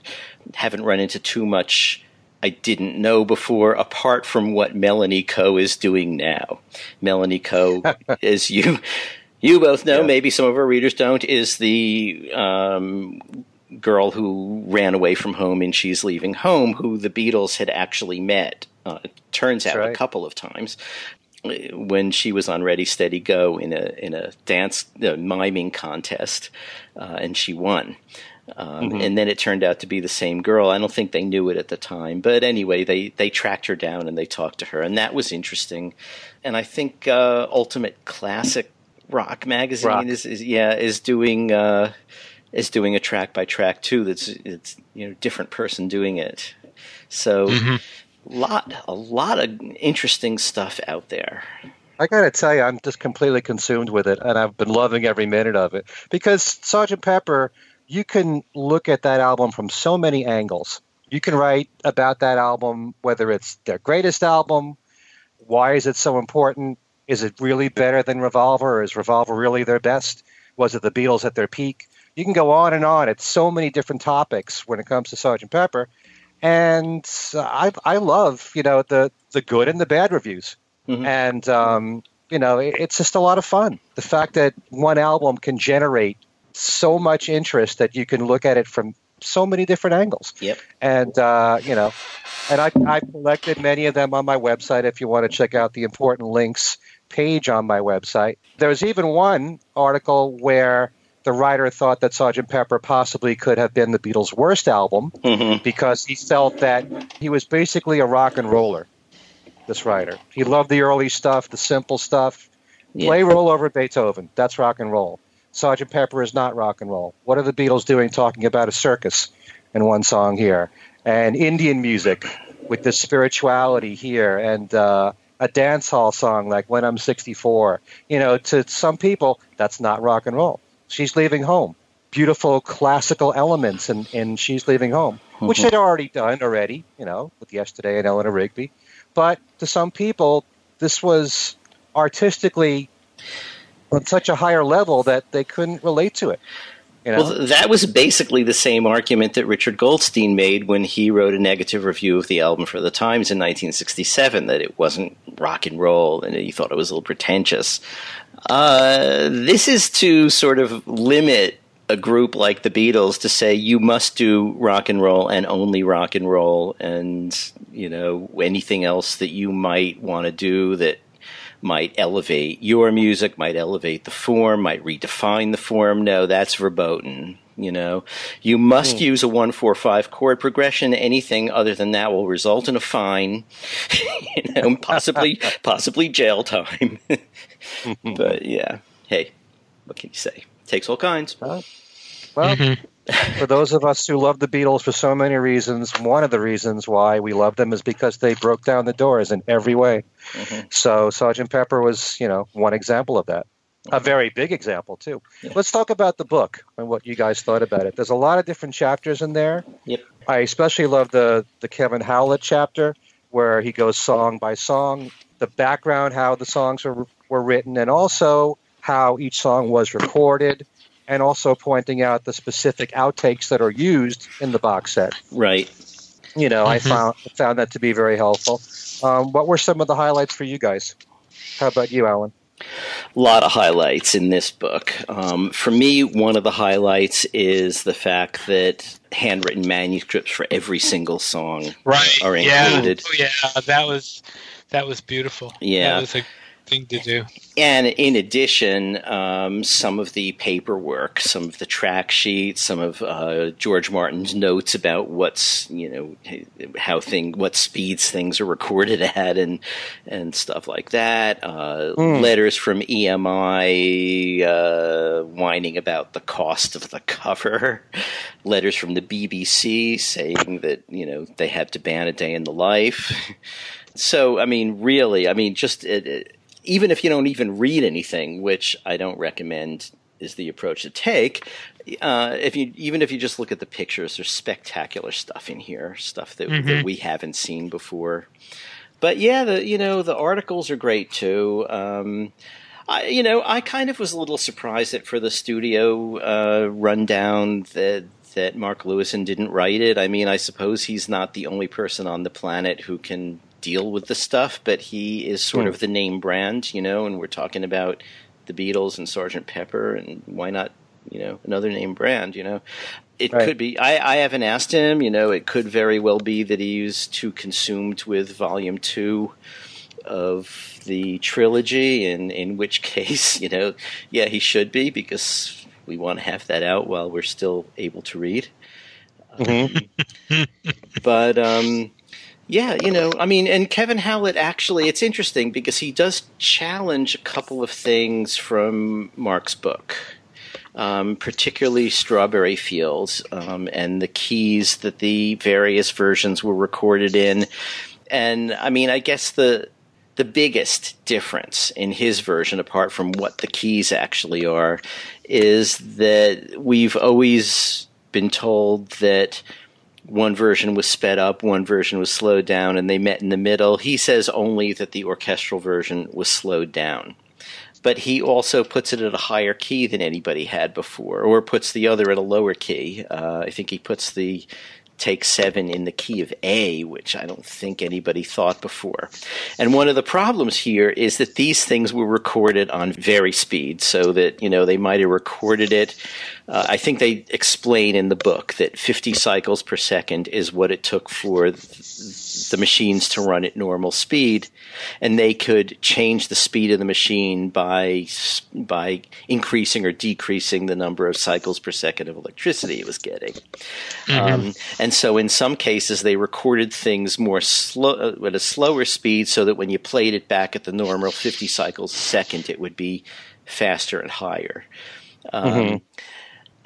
Haven't run into too much I didn't know before, apart from what Melanie Coe is doing now. Melanie Coe, as [LAUGHS] you you both know, yeah. maybe some of our readers don't, is the um, girl who ran away from home and she's leaving home, who the Beatles had actually met. Uh, turns out right. a couple of times when she was on Ready Steady Go in a in a dance uh, miming contest, uh, and she won. Um, mm-hmm. And then it turned out to be the same girl. I don't think they knew it at the time, but anyway, they they tracked her down and they talked to her, and that was interesting. And I think uh, Ultimate Classic Rock magazine rock. Is, is, yeah is doing uh, is doing a track by track too. That's it's you know different person doing it. So mm-hmm. lot a lot of interesting stuff out there. I gotta tell you, I'm just completely consumed with it, and I've been loving every minute of it because Sergeant Pepper. You can look at that album from so many angles. You can write about that album, whether it's their greatest album, why is it so important? Is it really better than Revolver? Or is Revolver really their best? Was it the Beatles at their peak? you can go on and on. It's so many different topics when it comes to Sergeant Pepper, and I I love you know the the good and the bad reviews, mm-hmm. and um, you know it, it's just a lot of fun. The fact that one album can generate so much interest that you can look at it from so many different angles. Yep. And uh, you know, and I I collected many of them on my website. If you want to check out the important links page on my website, there's even one article where the writer thought that Sgt. Pepper possibly could have been the Beatles' worst album mm-hmm. because he felt that he was basically a rock and roller. This writer, he loved the early stuff, the simple stuff. Yeah. Play roll over Beethoven. That's rock and roll. Sgt. Pepper is not rock and roll. What are the Beatles doing talking about a circus in one song here? And Indian music with the spirituality here and uh, a dance hall song like When I'm 64. You know, to some people, that's not rock and roll. She's Leaving Home. Beautiful classical elements in, in She's Leaving Home, mm-hmm. which they'd already done already, you know, with Yesterday and Eleanor Rigby. But to some people, this was artistically on such a higher level that they couldn't relate to it. You know? Well, that was basically the same argument that Richard Goldstein made when he wrote a negative review of the album for the Times in 1967 that it wasn't rock and roll and he thought it was a little pretentious. Uh, this is to sort of limit a group like the Beatles to say you must do rock and roll and only rock and roll, and you know anything else that you might want to do that might elevate your music, might elevate the form, might redefine the form. No, that's verboten. You know, you must mm. use a one four five chord progression. Anything other than that will result in a fine, [LAUGHS] you know, possibly [LAUGHS] possibly jail time. [LAUGHS] but yeah, hey, what can you say? Takes all kinds. Uh, well, mm-hmm. For those of us who love the Beatles for so many reasons, one of the reasons why we love them is because they broke down the doors in every way. Mm-hmm. So Sergeant Pepper was, you know, one example of that. A very big example too. Yeah. Let's talk about the book and what you guys thought about it. There's a lot of different chapters in there. Yep. I especially love the the Kevin Howlett chapter where he goes song by song, the background, how the songs were were written, and also how each song was recorded, and also pointing out the specific outtakes that are used in the box set. Right. You know, mm-hmm. I found found that to be very helpful. Um, what were some of the highlights for you guys? How about you, Alan? A lot of highlights in this book. Um, for me, one of the highlights is the fact that handwritten manuscripts for every single song right. are included. Yeah. Oh, yeah, that was that was beautiful. Yeah, that was a thing to do. And in addition, um, some of the paperwork, some of the track sheets, some of uh, George Martin's notes about what's you know how thing what speeds things are recorded at and and stuff like that. Uh, mm. Letters from EMI uh, whining about the cost of the cover. [LAUGHS] Letters from the BBC saying that you know they had to ban a day in the life. [LAUGHS] So, I mean, really, I mean, just it, it, even if you don't even read anything, which I don't recommend is the approach to take. Uh, if you even if you just look at the pictures, there's spectacular stuff in here, stuff that, mm-hmm. that we haven't seen before. But yeah, the you know the articles are great too. Um, I, you know, I kind of was a little surprised that for the studio uh, rundown that that Mark Lewisohn didn't write it. I mean, I suppose he's not the only person on the planet who can deal with the stuff, but he is sort mm. of the name brand, you know, and we're talking about the Beatles and Sergeant Pepper, and why not, you know, another name brand, you know? It right. could be. I, I haven't asked him, you know, it could very well be that he's too consumed with volume two of the trilogy, and in which [LAUGHS] case, you know, yeah, he should be because we want to have that out while we're still able to read. Mm-hmm. but um, yeah, you know, I mean, and Kevin Howlett actually, it's interesting because he does challenge a couple of things from Mark's book. Um, particularly Strawberry Fields um, and the keys that the various versions were recorded in. And I mean, I guess the the biggest difference in his version, apart from what the keys actually are, is that we've always been told that one version was sped up, one version was slowed down, and they met in the middle. He says only that the orchestral version was slowed down. But he also puts it at a higher key than anybody had before, or puts the other at a lower key. Uh, I think he puts the take seven in the key of A, which I don't think anybody thought before. And one of the problems here is that these things were recorded on very speed, so that, you know, they might have recorded it uh, I think they explain in the book that 50 cycles per second is what it took for the machines to run at normal speed, and they could change the speed of the machine by by increasing or decreasing the number of cycles per second of electricity it was getting. Mm-hmm. Um, and so, in some cases, they recorded things more slow uh, at a slower speed, so that when you played it back at the normal 50 cycles a second, it would be faster and higher. Um, mm-hmm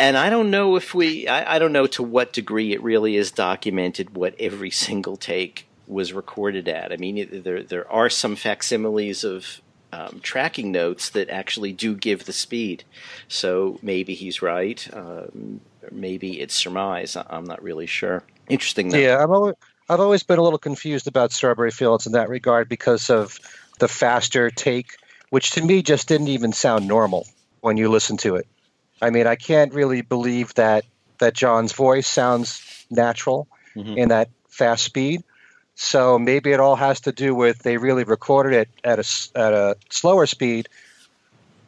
and I don't know if we, I, I, don't know to what degree it really is documented what every single take was recorded at. I mean, there there are some facsimiles of um, tracking notes that actually do give the speed. So maybe he's right. Um, maybe it's surmise. I'm not really sure. Interesting. Though. Yeah, I've always, I've always been a little confused about Strawberry Fields in that regard because of the faster take, which to me just didn't even sound normal when you listen to it. I mean, I can't really believe that that John's voice sounds natural mm-hmm. in that fast speed. So maybe it all has to do with they really recorded it at a at a slower speed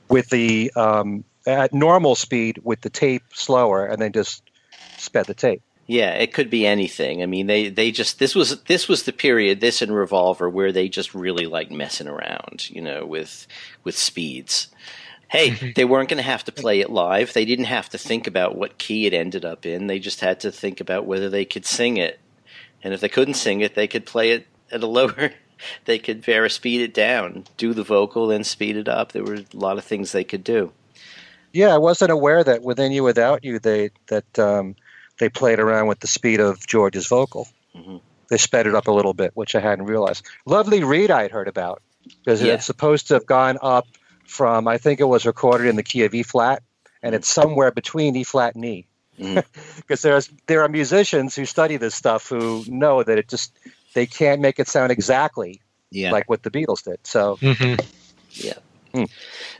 with the um, at normal speed with the tape slower, and then just sped the tape. Yeah, it could be anything. I mean, they, they just this was this was the period this and Revolver where they just really like messing around, you know, with with speeds hey, mm-hmm. they weren't going to have to play it live. They didn't have to think about what key it ended up in. They just had to think about whether they could sing it. And if they couldn't sing it, they could play it at a [LAUGHS] lower. They could vary speed it down, do the vocal, then speed it up. There were a lot of things they could do. Yeah, I wasn't aware that within you, without you, they that um, they played around with the speed of George's vocal. Mm-hmm. They sped it up a little bit, which I hadn't realized. Lovely Rita, I'd heard about because yeah. it's supposed to have gone up from I think it was recorded in the key of E flat, and it's somewhere between E flat and E. Because mm. [LAUGHS] there's there are musicians who study this stuff who know that it just they can't make it sound exactly yeah. like what the Beatles did. So mm-hmm. yeah. Mm.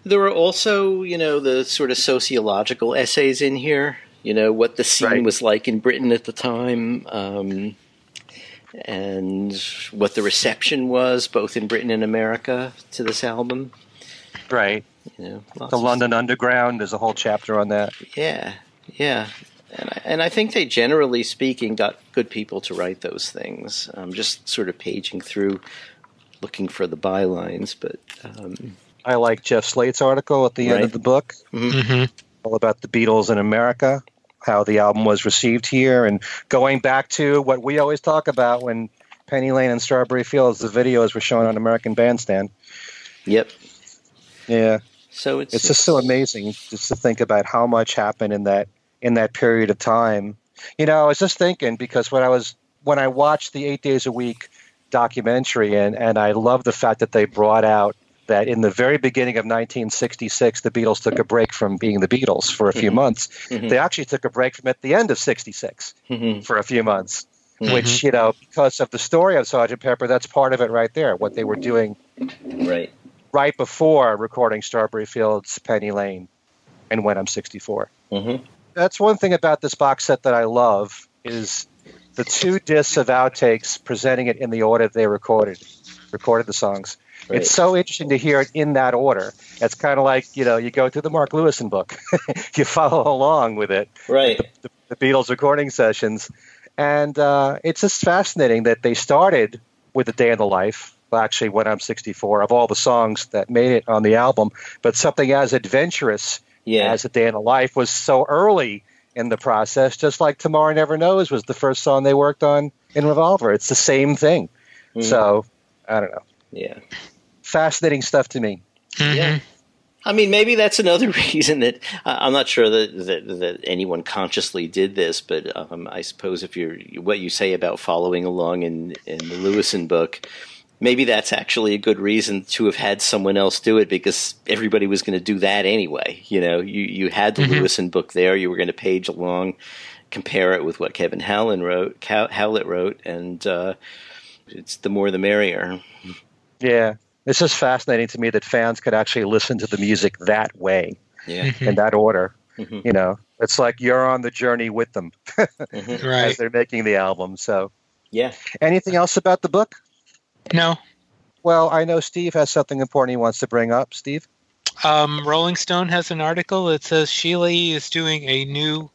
There were also, you know, the sort of sociological essays in here. You know what the scene right. was like in Britain at the time, um, and what the reception was, both in Britain and America, to this album. Right. You know, the London Underground. There's a whole chapter on that. Yeah, yeah, and I, and I think they, generally speaking, got good people to write those things. I'm just sort of paging through, looking for the bylines, but. Um, I like Jeff Slate's article at the right. end of the book, mm-hmm. mm-hmm. all about the Beatles in America, how the album was received here, and going back to what we always talk about when Penny Lane and Strawberry Fields, the videos were shown on American Bandstand. Yep. Yeah. So it's it's just so amazing just to think about how much happened in that in that period of time. You know, I was just thinking because when I was when I watched the Eight Days a Week documentary and and I love the fact that they brought out that in the very beginning of 1966 the Beatles took a break from being the Beatles for a few mm-hmm. months. Mm-hmm. They actually took a break from at the end of 66 mm-hmm. for a few months. Mm-hmm. Which you know, because of the story of Sergeant Pepper, that's part of it right there. What they were doing, right, right before recording Strawberry Fields, Penny Lane, and When I'm 64. Mm-hmm. That's one thing about this box set that I love is the two discs of outtakes presenting it in the order they recorded recorded the songs. Right. It's so interesting to hear it in that order. It's kind of like you know you go through the Mark Lewisohn book, [LAUGHS] you follow along with it. Right. The, the, the Beatles recording sessions, and uh, it's just fascinating that they started with a day in the life actually when I'm 64 of all the songs that made it on the album. But something as adventurous yeah. as a day in the life was so early in the process, just like Tomorrow Never Knows was the first song they worked on in Revolver. It's the same thing. Mm-hmm. So I don't know. Yeah, fascinating stuff to me. Mm-hmm. Yeah. I mean, maybe that's another [LAUGHS] reason that uh, I'm not sure that, that, that anyone consciously did this, but um, I suppose if you're what you say about following along in in the Lewisohn book, maybe that's actually a good reason to have had someone else do it because everybody was going to do that anyway. You know, you, you had the mm-hmm. Lewisohn book there, you were going to page along, compare it with what Kevin Howlett wrote, Howlett wrote, and uh, it's the more the merrier. Yeah, it's just fascinating to me that fans could actually listen to the music that way, yeah. Mm-hmm. in that order. Mm-hmm. You know, it's like you're on the journey with them [LAUGHS] mm-hmm. right. as they're making the album. So, yeah. Anything else about the book? No. Well, I know Steve has something important he wants to bring up. Steve? Um, Rolling Stone has an article that says Sheila E. is doing a new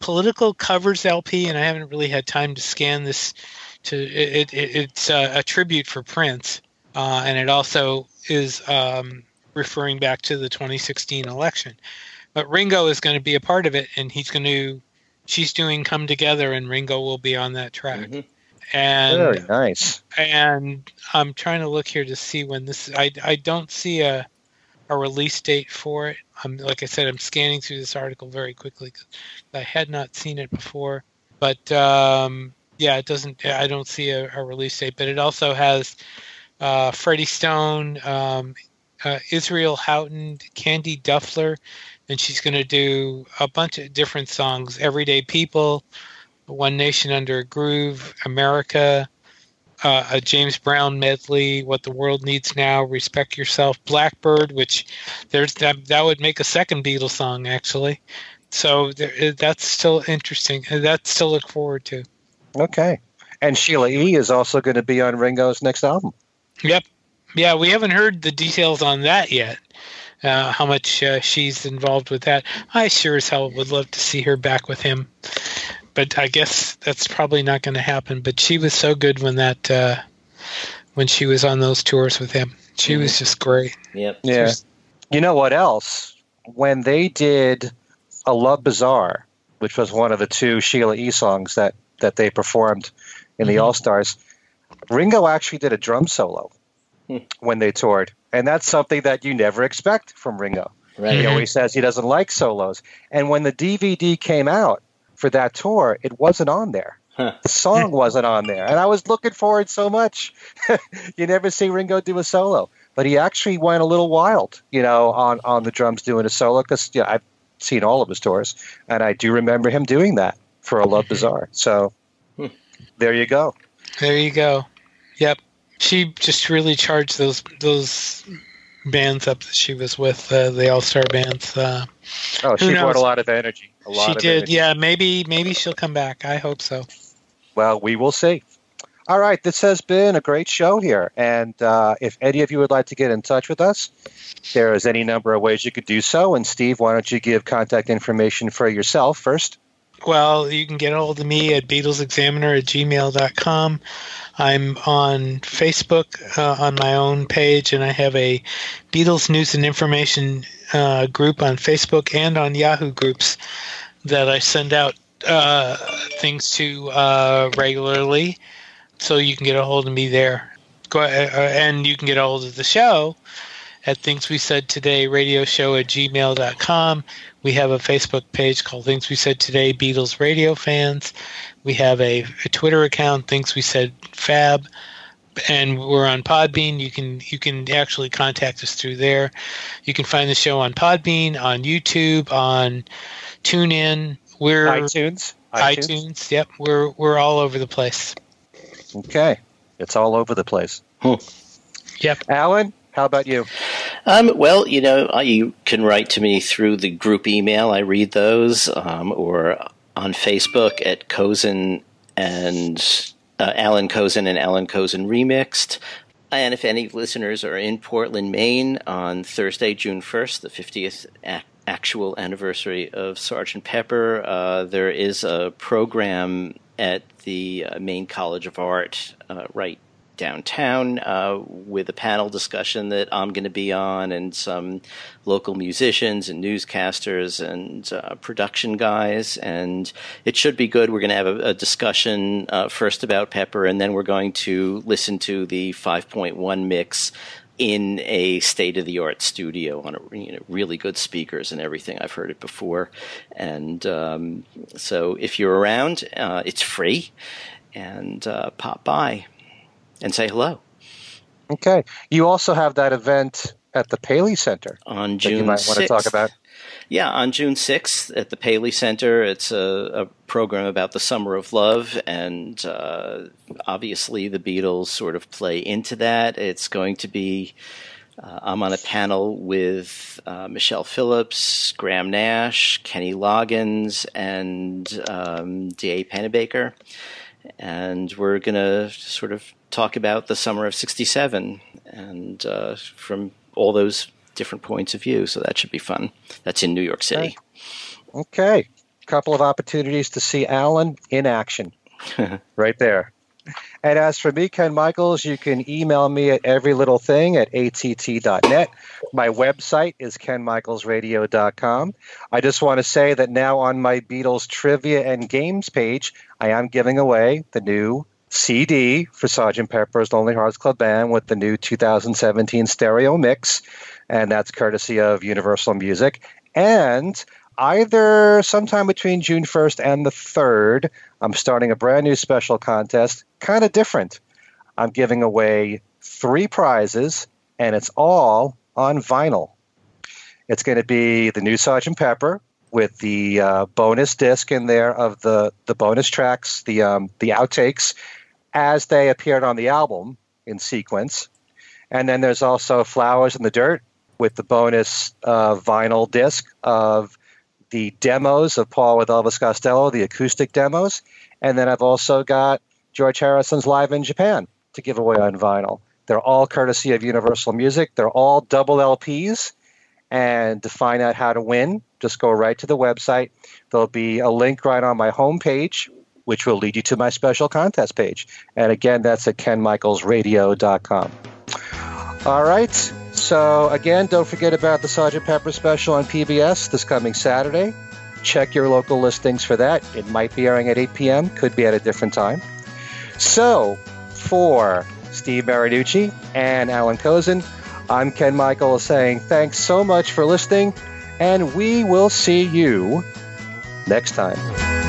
political covers LP, and I haven't really had time to scan this. To it, it it's a, a, tribute for Prince, uh, and it also is um, referring back to the 2016 election. But Ringo is going to be a part of it, and he's going to. She's doing "Come Together," and Ringo will be on that track. Mm-hmm and very nice. And I'm trying to look here to see when this. I I don't see a a release date for it. I'm like I said, I'm scanning through this article very quickly because I had not seen it before. But um, yeah, it doesn't. I don't see a, a, release date. But it also has uh, Freddie Stone, um, uh, Israel Houghton, Candy Dulfer, and she's going to do a bunch of different songs. Everyday People, one Nation Under a Groove, America, uh, a James Brown medley, What the World Needs Now, Respect Yourself, Blackbird, which there's that that would make a second Beatles song actually. So there, that's still interesting. That still look forward to. Okay, and Sheila E is also going to be on Ringo's next album. Yep. Yeah, we haven't heard the details on that yet. Uh, how much uh, she's involved with that. I sure as hell would love to see her back with him but I guess that's probably not going to happen. But she was so good when that uh, when she was on those tours with him. She mm-hmm. was just great. Yep. Yeah. You know what else? When they did a Love Bizarre, which was one of the two Sheila E. songs that, that they performed in the mm-hmm. All Stars, Ringo actually did a drum solo hmm. when they toured. And that's something that you never expect from Ringo. Right. He always says he doesn't like solos. And when the DVD came out for that tour, it wasn't on there. Huh. The song [LAUGHS] wasn't on there. And I was looking forward so much. [LAUGHS] you never see Ringo do a solo. But he actually went a little wild, you know, on, on the drums doing a solo because you know, I've seen all of his tours. And I do remember him doing that for a Love [LAUGHS] Bizarre. So hmm. there you go. There you go. Yep. She just really charged those those bands up that she was with, uh, the All Star bands. Uh, oh, she brought a lot of energy. She did. Yeah, maybe maybe she'll come back. I hope so. Well, we will see. All right, this has been a great show here, and uh, if any of you would like to get in touch with us, there is any number of ways you could do so. And Steve, why don't you give contact information for yourself first? Well, you can get a hold of me at BeatlesExaminer at gmail.com. I'm on Facebook uh, on my own page, and I have a Beatles News and Information uh, group on Facebook and on Yahoo groups that I send out uh, things to uh, regularly. So you can get a hold of me there. Go uh, and you can get a hold of the show at Things We Said Today Radio Show at gmail.com. We have a Facebook page called Things We Said Today Beatles Radio Fans. We have a, a Twitter account, Things We Said Fab, and we're on Podbean. You can you can actually contact us through there. You can find the show on Podbean, on YouTube, on TuneIn. We're iTunes. iTunes. iTunes. Yep, we're we're all over the place. Okay, it's all over the place. Hmm. Yep. Alan, how about you? Um, well, you know, uh, you can write to me through the group email. I read those, um, or on Facebook at Kozinn and uh, Alan Kozinn and Alan Kozinn Remixed. And if any listeners are in Portland, Maine on Thursday, June 1st, the 50th a- actual anniversary of Sergeant Pepper, uh, there is a program at the uh, Maine College of Art uh, right downtown uh, with a panel discussion that I'm going to be on, and some local musicians and newscasters and uh, production guys. And it should be good. We're going to have a, a discussion uh, first about Pepper, and then we're going to listen to the 5.1 mix in a state of the art studio on a, you know, really good speakers and everything. I've heard it before, and um, so if you're around, uh, it's free, and uh, pop by and say hello. Okay. You also have that event at the Paley Center on June. you might 6th. want to talk about. Yeah, on June 6th at the Paley Center. It's a, a program about the Summer of Love, and uh, obviously the Beatles sort of play into that. It's going to be. Uh, I'm on a panel with uh, Michelle Phillips, Graham Nash, Kenny Loggins, and um, D.A. Pennebaker. And we're going to sort of talk about the summer of 67 and uh, from all those different points of view. So that should be fun. That's in New York City. Okay. okay. Couple of opportunities to see Alan in action [LAUGHS] right there. And as for me, Ken Michaels, you can email me at everylittlething at att.net. My website is kenmichaelsradio.com. I just want to say that now on my Beatles trivia and games page, I am giving away the new CD for Sergeant Pepper's Lonely Hearts Club Band with the new 2017 stereo mix, and that's courtesy of Universal Music. And either sometime between June 1st and the 3rd, I'm starting a brand new special contest, kind of different. I'm giving away three prizes, and it's all on vinyl. It's going to be the new Sergeant Pepper with the uh, bonus disc in there of the, the bonus tracks, the um, the outtakes, as they appeared on the album in sequence. And then there's also Flowers in the Dirt with the bonus uh, vinyl disc of the demos of Paul with Elvis Costello, the acoustic demos. And then I've also got George Harrison's Live in Japan to give away on vinyl. They're all courtesy of Universal Music. They're all double LPs. And to find out how to win, just go right to the website. There'll be a link right on my homepage which will lead you to my special contest page. And again, that's at kenmichaelsradio.com. All right. So, again, don't forget about the Sergeant Pepper special on PBS this coming Saturday. Check your local listings for that. It might be airing at 8 p.m., could be at a different time. So, for Steve Marinucci and Alan Kozinn, I'm Ken Michael saying thanks so much for listening, and we will see you next time.